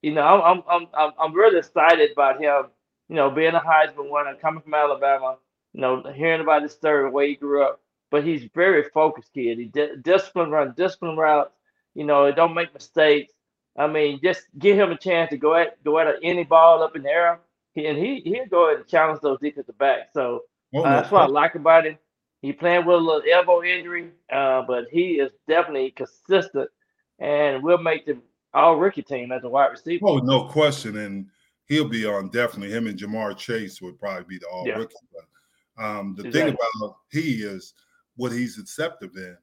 You know, I'm I'm I'm I'm really excited about him. You know, being a Heisman winner, coming from Alabama. You know, hearing about his story, where he grew up, but he's very focused kid. He di- discipline run discipline routes. You know, don't make mistakes. I mean, just give him a chance to go at go at any ball up in the air, he- and he he'll go ahead and challenge those defensive backs. So Oh, uh, that's what I like about him. He playing with a little elbow injury, uh, but he is definitely consistent, and will make the all rookie team as a wide receiver. Oh, no question. And he'll be on definitely. Him and Ja'Marr Chase would probably be the all Yeah. rookie. But um, the Exactly. thing about he is what he's accepted in.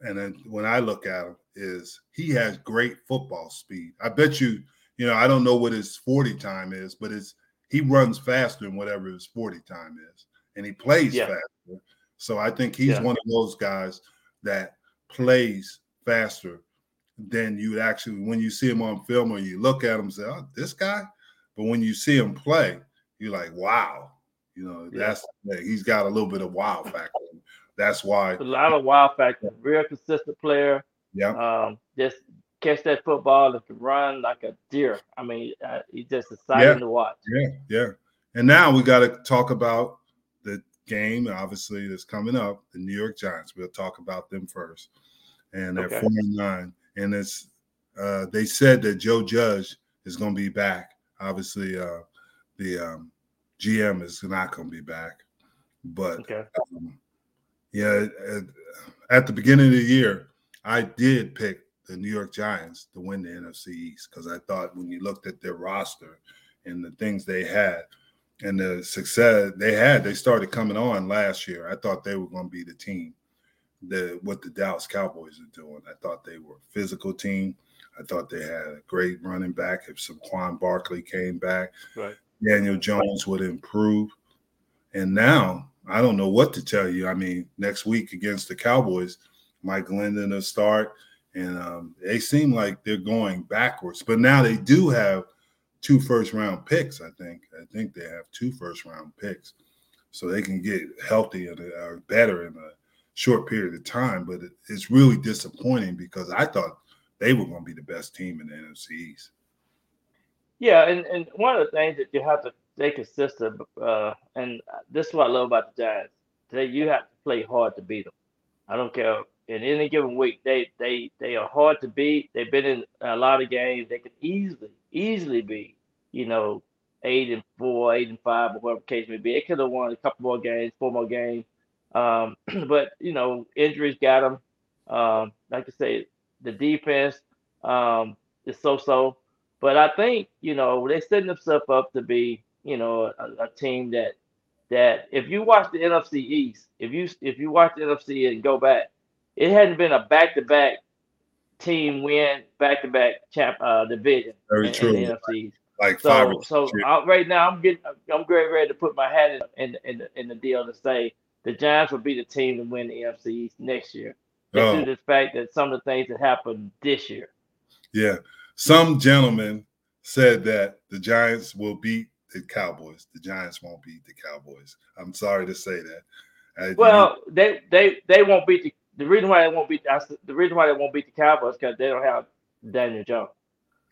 And then when I look at him, is he has great football speed. I bet you, you know, I don't know what his 40 time is, but it's he runs faster than whatever his 40 time is, and he plays Yeah. faster. So I think he's Yeah. one of those guys that plays faster than you actually when you see him on film or you look at him say, Oh, this guy. But when you see him play, you're like, wow, you know, Yeah. that's he's got a little bit of wow factor. That's why, A lot of wild factor, real consistent player. yeah. Um, just catch that football and run like a deer. I mean, uh, he's just exciting Yeah. to watch. Yeah, yeah. And now we got to talk about the game, obviously, that's coming up, the New York Giants. We'll talk about them first. And they're Okay. four and nine. And it's uh, they said that Joe Judge is going to be back. Obviously, uh, the um, GM is not going to be back. But Okay. um, yeah, at, at the beginning of the year, I did pick the New York Giants to win the NFC East because I thought when you looked at their roster and the things they had and the success they had, they started coming on last year. I thought they were going to be the team that what the Dallas Cowboys are doing. I thought they were a physical team. I thought they had a great running back. If Saquon Barkley came back, Right. Daniel Jones would improve. And now I don't know what to tell you. I mean, next week against the Cowboys, Mike Glennon will start, and um, they seem like they're going backwards. But now they do have two first round picks. I think. I think they have two first round picks, so they can get healthy and or better in a short period of time. But it, it's really disappointing because I thought they were going to be the best team in the NFC East. Yeah, and, and one of the things that you have to stay consistent, uh, and this is what I love about the Giants, that you have to play hard to beat them. I don't care in any given week, they they they are hard to beat. They've been in a lot of games. They could easily easily be, you know, eight and four, eight and five, or whatever case may be. It could have won a couple more games, four more games, um, but you know, injuries got them. Um, like I say, the defense um, is so-so. But I think you know they're setting themselves up to be you know a, a team that that if you watch the NFC East, if you if you watch the NFC and go back, it hadn't been a back-to-back team win back-to-back champ uh, division Very in, true. in the NFC. Like. So so uh, right now I'm getting I'm great ready to put my hat in in in the, in the deal to say the Giants will be the team to win the NFC East next year. Oh. due to the fact that some of the things that happened this year. Yeah. Some gentleman said that the Giants will beat the Cowboys. The Giants won't beat the Cowboys. I'm sorry to say that. Uh, Well, they they they won't beat the the reason why they won't beat I the reason why they won't beat the Cowboys because they don't have Daniel Jones.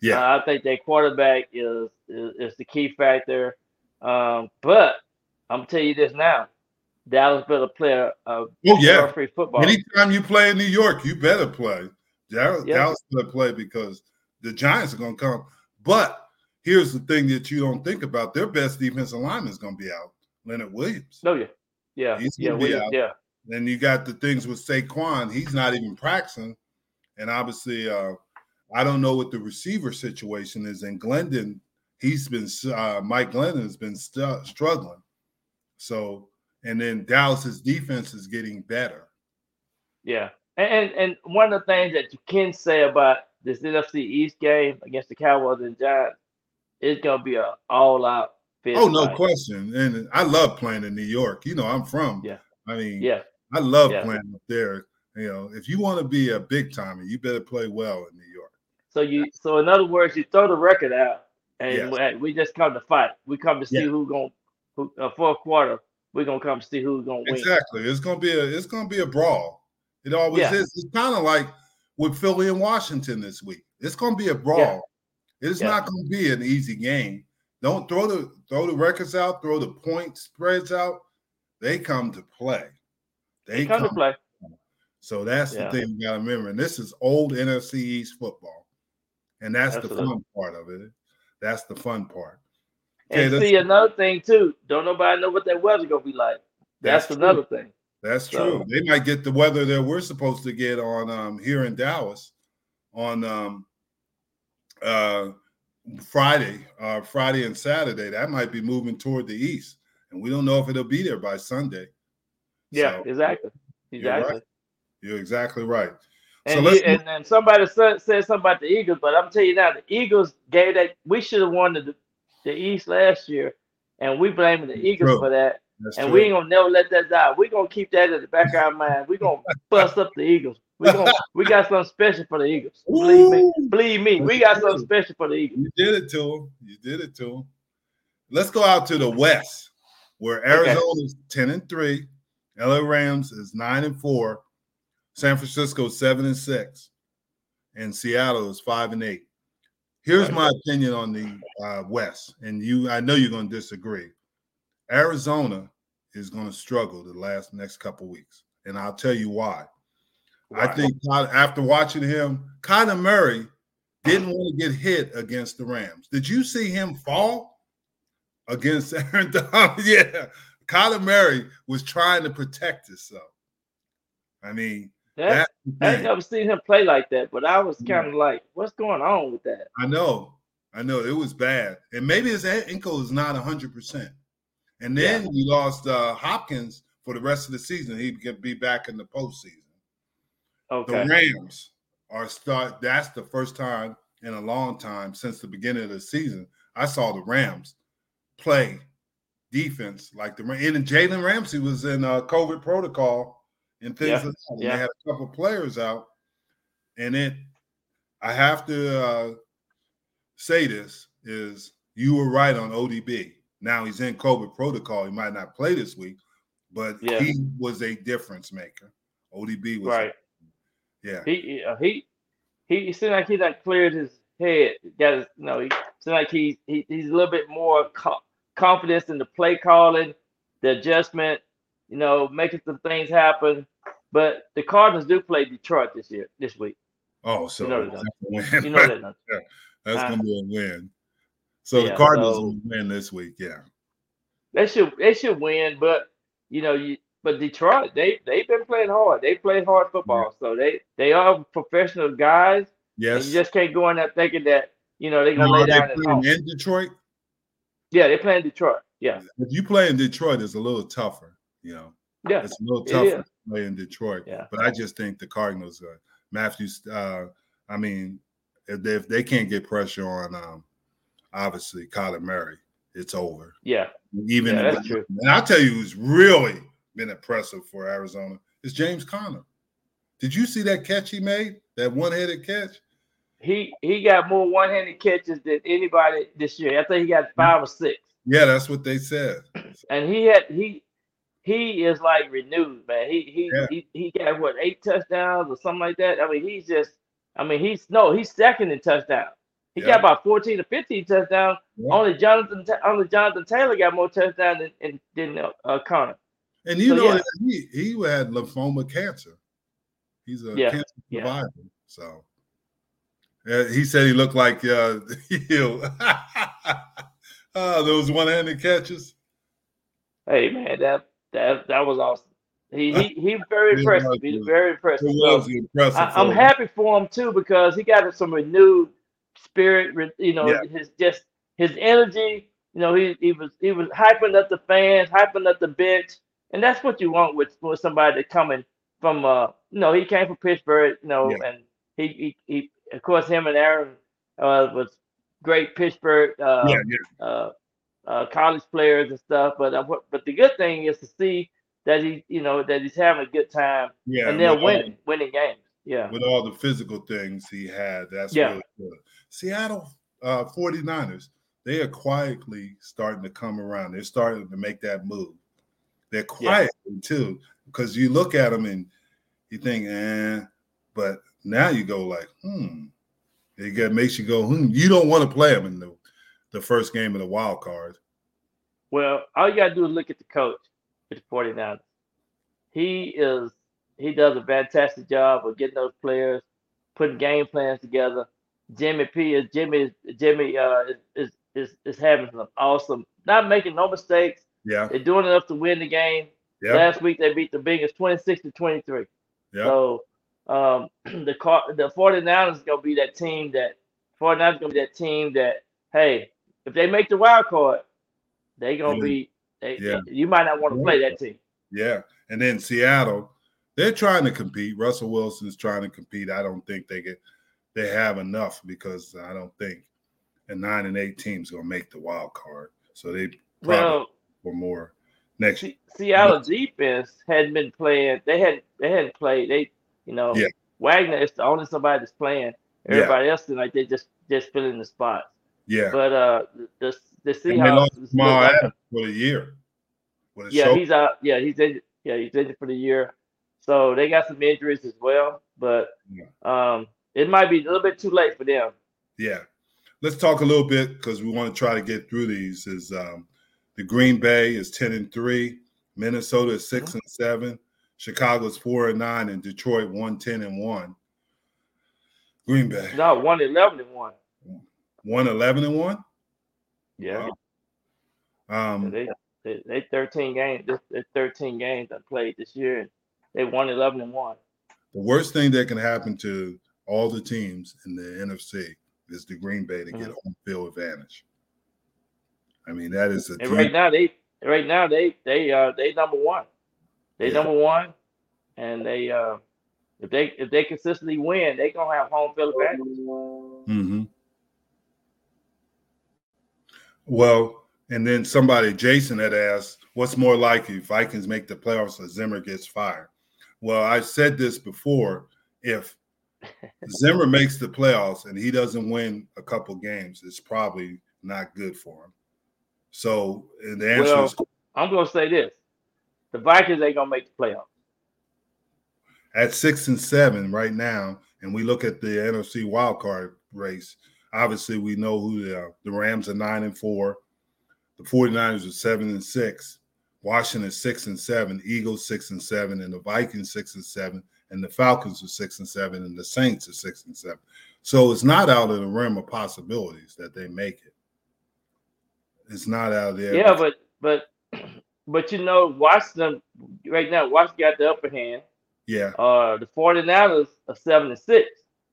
yeah, Uh, I think their quarterback is, is is the key factor. Um, but I'm gonna tell you this now, Dallas better play a, oh yeah. free football. Anytime you play in New York, you better play. Dallas, Yeah. Dallas better play because the Giants are going to come. But here's the thing that you don't think about: their best defensive lineman is going to be out, Leonard Williams. no, yeah, yeah, He's yeah, be out. yeah, Then you got the things with Saquon; he's not even practicing, and obviously, uh, I don't know what the receiver situation is. And Glennon, he's been uh, Mike Glennon has been stu- struggling. So, and then Dallas's defense is getting better. yeah. And, and and one of the things that you can say about this NFC East game against the Cowboys and Giants, it's gonna be a all out. Oh, no question. And I love playing in New York. You know, I'm from. Yeah. I mean, Yeah, I love Yeah. playing up there. You know, if you want to be a big timer, you better play well in New York. So you, so in other words, you throw the record out, and Yes. we, we just come to fight. We come to see Yeah. who going who uh, fourth quarter. We're gonna come see who's gonna win. Exactly. It's gonna be a it's gonna be a brawl. It always Yeah. is. It's kind of like with Philly and Washington this week. It's gonna be a brawl. Yeah. It's Yeah. not gonna be an easy game. Don't throw the throw the records out, throw the point spreads out. They come to play. They, They come to play. So that's the thing you gotta remember. And this is old NFC East football. And that's the fun part of it. That's the fun part. And see another thing too. Don't nobody know what that weather gonna be like. That's, That's another thing. That's So- true. They might get the weather that we're supposed to get on um, here in Dallas on um, uh, Friday, uh, Friday and Saturday. That might be moving toward the east, and we don't know if it'll be there by Sunday. Yeah, So, exactly. you're right. Exactly. You're exactly right. And, you, and and somebody said, said something about the Eagles, but I'm telling you now, the Eagles gave that we should have won the the East last year, and we blaming the Eagles True. for that. That's And true. we ain't gonna never let that die. We're gonna keep that in the back of our mind. We're gonna bust up the Eagles. We gonna we got something special for the Eagles. Believe me, believe me, we got something special for the Eagles. You did it to them. You did it to them. Let's go out to the West, where Arizona is 10 and 3, LA Rams is 9 and 4, San Francisco 7 and 6, and Seattle is 5 and 8. Here's my opinion on the uh, West, and you I know you're going to disagree. Arizona is going to struggle the last next couple weeks, and I'll tell you why. I think after watching him, Kyler Murray didn't want to get hit against the Rams. Did you see him fall against Aaron Donald? yeah, Kyler Murray was trying to protect himself. I mean, That, I never seen him play like that, but I was kind of like, what's going on with that? I know, I know it was bad, and maybe his ankle is not hundred percent. And then Yeah. you lost uh, Hopkins for the rest of the season. He could be back in the postseason. Okay. The Rams are start. That's the first time in a long time since the beginning of the season I saw the Rams play defense like the and Jalen Ramsey was in uh, COVID protocol and things Yeah, like that. Yeah. They had a couple players out, and it. I have to uh, say this is you were right on ODB. Now he's in COVID protocol. He might not play this week, but Yeah. he was a difference maker. ODB was Right. yeah. He uh, he he, he seemed like he like cleared his head. Got his, you know, he seemed like he, he he's a little bit more co- confidence in the play calling, the adjustment, you know, making some things happen. But the Cardinals do play Detroit this year, this week. Oh, so You know that's that. a win. You know that. don't that's Uh, gonna be a win. So the Cardinals so- will win this week. Yeah. They should they should win, but you know, you but Detroit, they they've been playing hard. They play hard football, so they they are professional guys. Yes. you just can't go in there thinking that you know they're gonna are lay they down at playing in Detroit? Yeah, they playing Detroit. Yeah, If you play in Detroit, it's a little tougher. You know, yeah, it's a little tougher is. to play in Detroit. Yeah. But I just think the Cardinals, uh, Matthews. Uh, I mean, if they, if they can't get pressure on, um, obviously Kyler Murray, it's over. yeah. Even Yeah, if- that's true. and I'll tell you who's really been impressive for Arizona is James Conner. Did you see that catch he made? That one-handed catch? He he got more one-handed catches than anybody this year. I think he got five or six, Yeah, that's what they said. and he had he he is like renewed, man. He he Yeah. he, he got what eight touchdowns or something like that. I mean, he's just. I mean, he's no, he's second in touchdown. He Yeah. got about fourteen to fifteen touchdowns. Yeah. Only Jonathan only Jonathan Taylor got more touchdowns than than, than uh, uh, Conner. And you So, know yeah. he he had lymphoma cancer. He's a cancer survivor. So uh, he said he looked like uh Hill. oh, those one-handed catches. Hey man, that that that was awesome. He he he very impressive. He's very impressive. was So, impressive. I, I'm happy for him too because he got some renewed spirit. You know, Yeah. his just his energy. You know, he he was he was hyping up the fans, hyping up the bench, and that's what you want with with somebody that coming from. Uh, you know, he came from Pittsburgh. You know, Yeah. and he, he he of course him and Aaron uh, was great Pittsburgh. Uh, Yeah, yeah. uh, uh, college players and stuff. But uh, but the good thing is to see that he you know that he's having a good time Yeah, and they're with all- winning winning games. Yeah. with all the physical things he had. That's Yeah. really good. Seattle uh 49ers, they are quietly starting to come around. They're starting to make that move. They're quietly too, because you look at them and you think, eh, but now you go like, hmm. It makes you go, hmm. You don't want to play them in the, the first game of the wild card. Well, all you gotta do is look at the coach with the 49ers. He is he does a fantastic job of getting those players, putting game plans together. Jimmy P is Jimmy Jimmy uh is is is, is having some awesome, not making no mistakes. Yeah, They're doing enough to win the game. yeah, Last week they beat the Bengals 26 to 23. yeah. So um, the car, the 49ers is gonna be that team that 49ers is gonna be that team that hey, if they make the wild card, they gonna Yeah. be they, Yeah. you might not want to play that team. Yeah. And then Seattle, they're trying to compete. Russell Wilson's trying to compete. I don't think they get they have enough because I don't think a nine and eight team's gonna make the wild card. So they probably Well, for more next Seattle defense hadn't been playing. They hadn't they hadn't played. They you know Yeah. Wagner is the only somebody that's playing. Yeah. Everybody else is like they just just filling the spots. Yeah. But uh, the the and they lost Seahawks Jamal like a- Adams for the year. A Yeah, shoulder. he's out. Yeah, he's in. Yeah, he's in for the year. So they got some injuries as well, but Yeah. um, it might be a little bit too late for them. Yeah. Let's talk a little bit because we want to try to get through these. Is um, the Green Bay is 10 and 3, Minnesota is 6 and seven. Chicago is four and nine, and Detroit one ten and one. Green Bay No, one eleven and one. One eleven and one. Yeah. Um, They, they they thirteen games. This they thirteen games I played this year, and they won eleven and one. the worst thing that can happen to all the teams in the NFC is the Green Bay to get Mhm. home field advantage. I mean, that is a And right now they right now they they uh they number one. They Yeah. number one, and they uh if they if they consistently win, they gonna have home field advantage. hmm Well, and then somebody, Jason, had asked, "What's more likely, Vikings make the playoffs or Zimmer gets fired?" Well, I've said this before. If Zimmer makes the playoffs and he doesn't win a couple games, it's probably not good for him. So, and the answer Well, is I'm gonna say this: the Vikings ain't gonna make the playoffs. at six and seven right now, and we look at the NFC wild card race, obviously we know who they are. The Rams are nine and four, the 49ers are seven and six, Washington is six and seven, Eagles six and seven, and the Vikings six and seven, and the Falcons are six and seven, and the Saints are six and seven. So it's not out of the realm of possibilities that they make it. It's not out of there. Yeah, but but but you know, Washington right now, Washington got the upper hand. yeah, Uh, the 49ers are seven and six.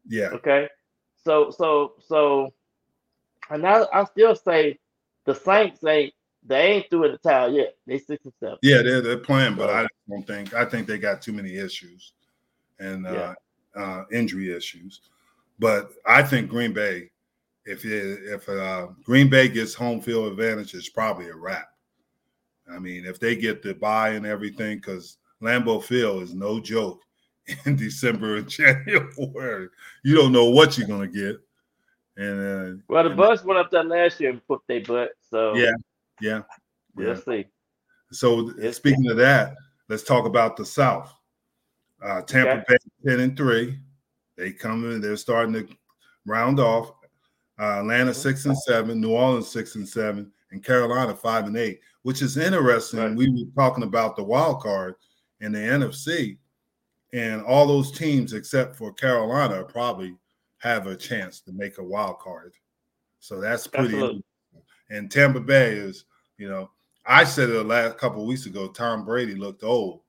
yeah, Okay, so so so, and I I still say the Saints ain't they ain't through in the towel yet. They six and seven. Yeah, they're they're playing, but I don't think I think they got too many issues and uh, uh, injury issues. But I think Green Bay, if it, if uh, Green Bay gets home field advantage, it's probably a wrap. I mean, if they get the bye and everything, because Lambeau Field is no joke in December and January. You don't know what you're gonna get, and uh, Well, the and- Bucks went up there last year and put their butt. So Yeah, yeah, yeah. see. So Yes. speaking of that, let's talk about the South. Uh, Tampa Okay. Bay ten and three. They come in. They're starting to round off. Uh, Atlanta Mhm. six and seven. New Orleans six and seven, and Carolina five and eight. Which is interesting. Right. We were talking about the wild card in the NFC, and all those teams except for Carolina probably have a chance to make a wild card. So that's pretty. Absolutely. And Tampa Bay is, you know, I said it the last couple of weeks ago. Tom Brady looked old.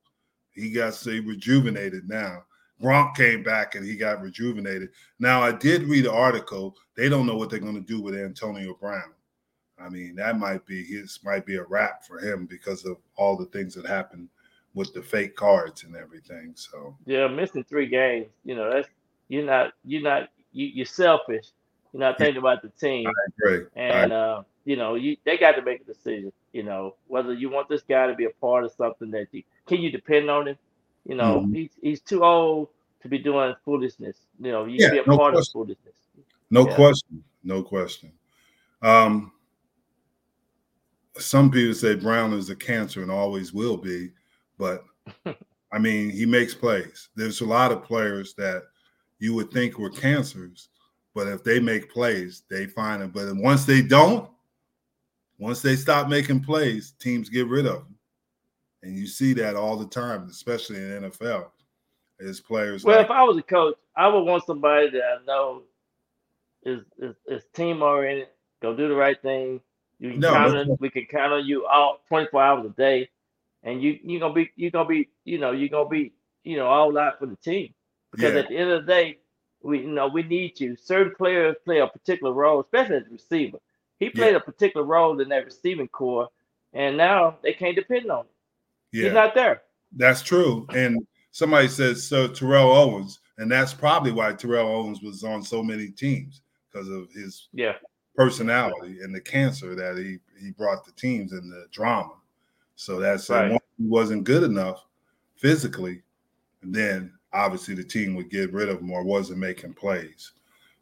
He got so rejuvenated now. Gronk came back and he got rejuvenated. Now I did read an article. They don't know what they're going to do with Antonio Brown. I mean, that might be his might be a wrap for him because of all the things that happened with the fake cards and everything. So Yeah, missing three games. You know, that's you're not you're not you, you're selfish. You're not thinking about the team. great. And uh, you know, you they got to make a decision. You know, whether you want this guy to be a part of something that you can you depend on him. You know, Mhm. he's he's too old to be doing foolishness. You know, you Yeah, be a no part question. of foolishness. No Yeah. question. No question. Um, some people say Brown is a cancer and always will be, but I mean, he makes plays. There's a lot of players that you would think were cancers, but if they make plays, they find it. But once they don't, once they stop making plays, teams get rid of them. And you see that all the time, especially in the NFL. Is players Well, like if I was a coach, I would want somebody that I know is is, is team oriented, go do the right thing. You can No, count on, we can count on you all 24 hours a day, and you you're gonna be you're gonna be you know you're gonna be you know all out for the team because Yeah. at the end of the day, we you know we need you. Certain players play a particular role, especially as a receiver. He played a particular role in that receiving corps, and now they can't depend on him. yeah. He's not there. That's true. And somebody says so Terrell Owens, and that's probably why Terrell Owens was on so many teams because of his Yeah. personality and the cancer that he he brought the teams and the drama. So that's Right. once he wasn't good enough physically, and then obviously the team would get rid of him or wasn't making plays.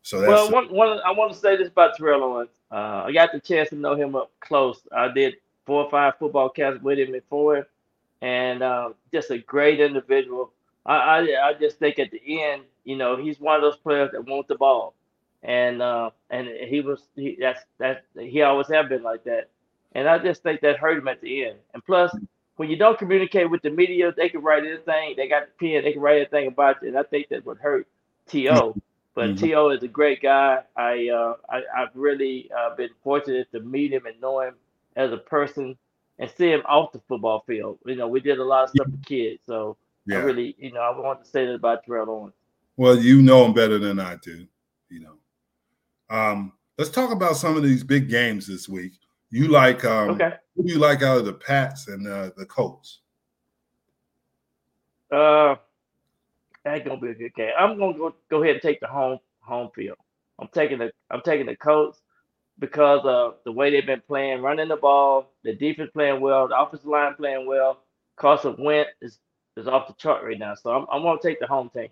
So that's Well, one, one, I want to say this about Terrell Owens. Uh, I got the chance to know him up close. I did four or five football casts with him before, and uh, just a great individual. I, I, I just think at the end, you know, he's one of those players that want the ball, and uh, and he was he, that's that he always have been like that, and I just think that hurt him at the end. And plus, when you don't communicate with the media, they can write anything. They got the pen, they can write anything about you, and I think that would hurt To. But Mhm. To is a great guy. I uh, I I've really uh, been fortunate to meet him and know him as a person and see him off the football field. You know, we did a lot of stuff with kids, so Yeah. I really, you know, I want to say that about Terrell Owens. Well, you know him better than I do. You know. Um, let's talk about some of these big games this week. You like um, Okay. who do you like out of the Pats and uh, the Colts? Uh, that's gonna be a good game. I'm gonna go go ahead and take the home home field. I'm taking the I'm taking the Colts because of the way they've been playing, running the ball, the defense playing well, the offensive line playing well. Carson Wentz is is off the chart right now, so I'm I'm gonna take the home team.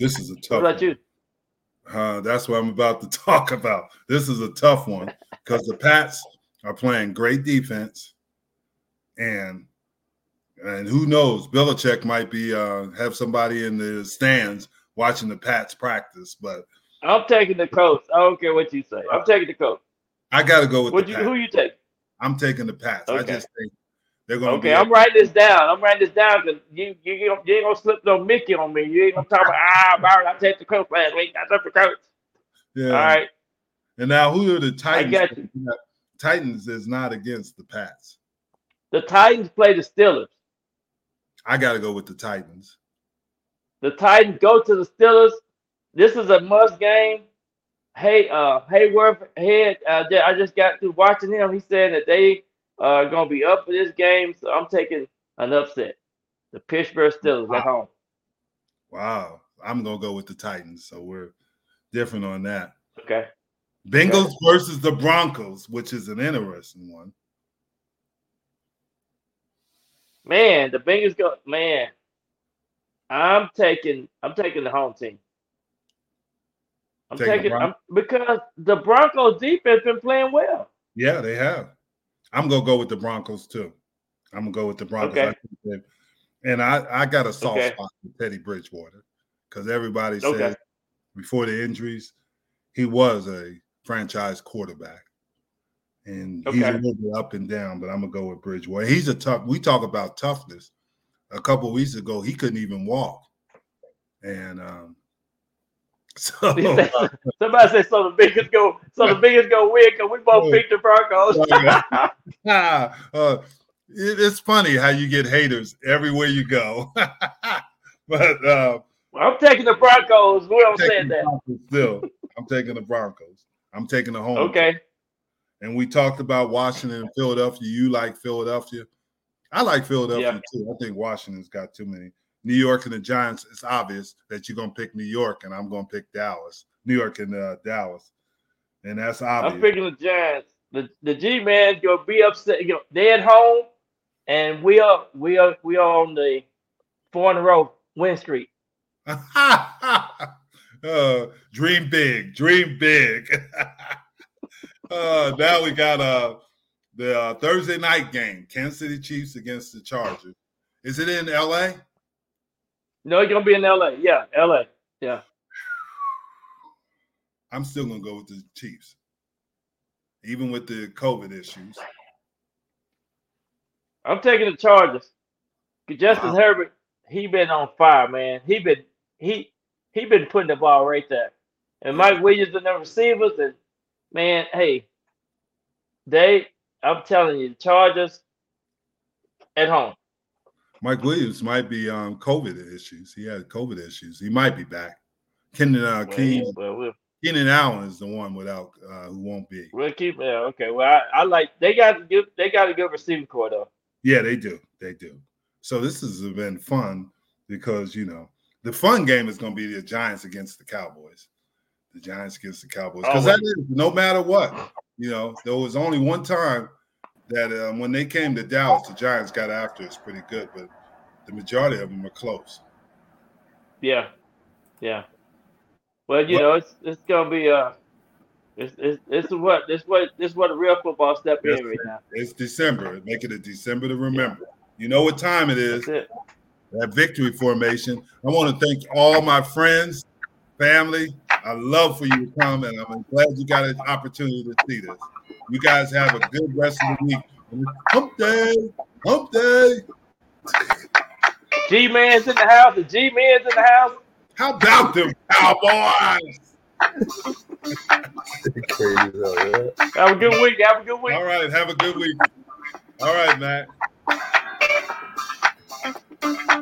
This is a tough. What about one. you? Uh, that's what I'm about to talk about. This is a tough one because the Pats are playing great defense, and and who knows, Belichick might be uh, have somebody in the stands watching the Pats practice. But I'm taking the Colts. I don't care what you say. I'm taking the Colts. I got to go with you who you take? I'm taking the Pats. I just think they're to Okay. I'm writing this down. I'm writing this down because you you you ain't, you ain't gonna slip no Mickey on me. You ain't gonna talk about ah Byron. I take the Colts last week. I took the Colts. yeah. All right. And now, who are the Titans? got you. Titans is not against the Pats. The Titans play the Steelers. I got to go with the Titans. The Titans go to the Steelers. This is a must game. Hey, uh, Hayworth head. Uh, I just got through watching him. He said that they are gonna be up for this game, so I'm taking an upset. The Pittsburgh Steelers at home. Wow. I'm going to go with the Titans. So we're different on that. Okay. Bengals versus the Broncos, which is an interesting one. Man, the Bengals go. Man, I'm taking. I'm taking the home team. I'm Taking taking. I'm, because the Broncos defense been playing well. Yeah, they have. I'm gonna go with the Broncos too. I'm gonna go with the Broncos. Okay. I and I, I got a soft Okay. spot for Teddy Bridgewater because everybody Okay. said before the injuries he was a franchise quarterback, and he's a little bit up and down. But I'm gonna go with Bridgewater. He's a tough. We talk about toughness. A couple weeks ago, he couldn't even walk, and um, so said- Somebody said so. The biggest go. So the biggest go win because we both picked the Broncos. Uh, it- it's funny how you get haters everywhere you go. but uh, I'm taking the Broncos. We don't say that. Broncos still. I'm taking the Broncos. I'm taking the home. Okay. And we talked about Washington and Philadelphia. You like Philadelphia? I like Philadelphia too. I think Washington's got too many. New York and the Giants. It's obvious that you're gonna pick New York, and I'm gonna pick Dallas. New York and uh, Dallas, and that's obvious. I'm picking the Giants. The the G man's gonna be upset. You know, they at home, and we are we are we are on the four in a row win streak. uh, dream big, dream big. uh, now we got uh, the uh, Thursday night game, Kansas City Chiefs against the Chargers. Is it in LA? No, you're gonna be in LA. Yeah, LA. Yeah. I'm still gonna go with the Chiefs, even with the COVID issues. I'm taking the Chargers. Justin Wow. Herbert, he been on fire, man. He been he he been putting the ball right there. And Mike Williams and the receivers, and man, hey, they I'm telling you, the Chargers at home. Mike Williams might be um COVID issues. He had COVID issues. He might be back. Kenan uh, Keenan, well, we'll, Keenan Allen is the one without uh, who won't be. we'll keep yeah, okay. Well, I, I like they got good they got a good receiving corps though. Yeah, they do. They do. So this has been fun because you know the fun game is going to be the Giants against the Cowboys. The Giants against the Cowboys because that is no matter what. You know, there was only one time that um, when they came to Dallas, the Giants got after us pretty good, but the majority of them are close. Yeah, yeah. Well, you What- know, it's it's gonna be uh, it's it's it's what this what this what a real football step Yes, in right now. It's December. Make it a December to remember. You know what time it is. That's it. that victory formation. I want to thank all my friends, family. I love for you to come, and I'm glad you got an opportunity to see this. You guys have a good rest of the week. Hump day, hump day. G Man's in the house. The G Man's in the house. How about them Cowboys? Crazy hell, yeah. Have a good week. Have a good week. All right, have a good week. All right, Matt.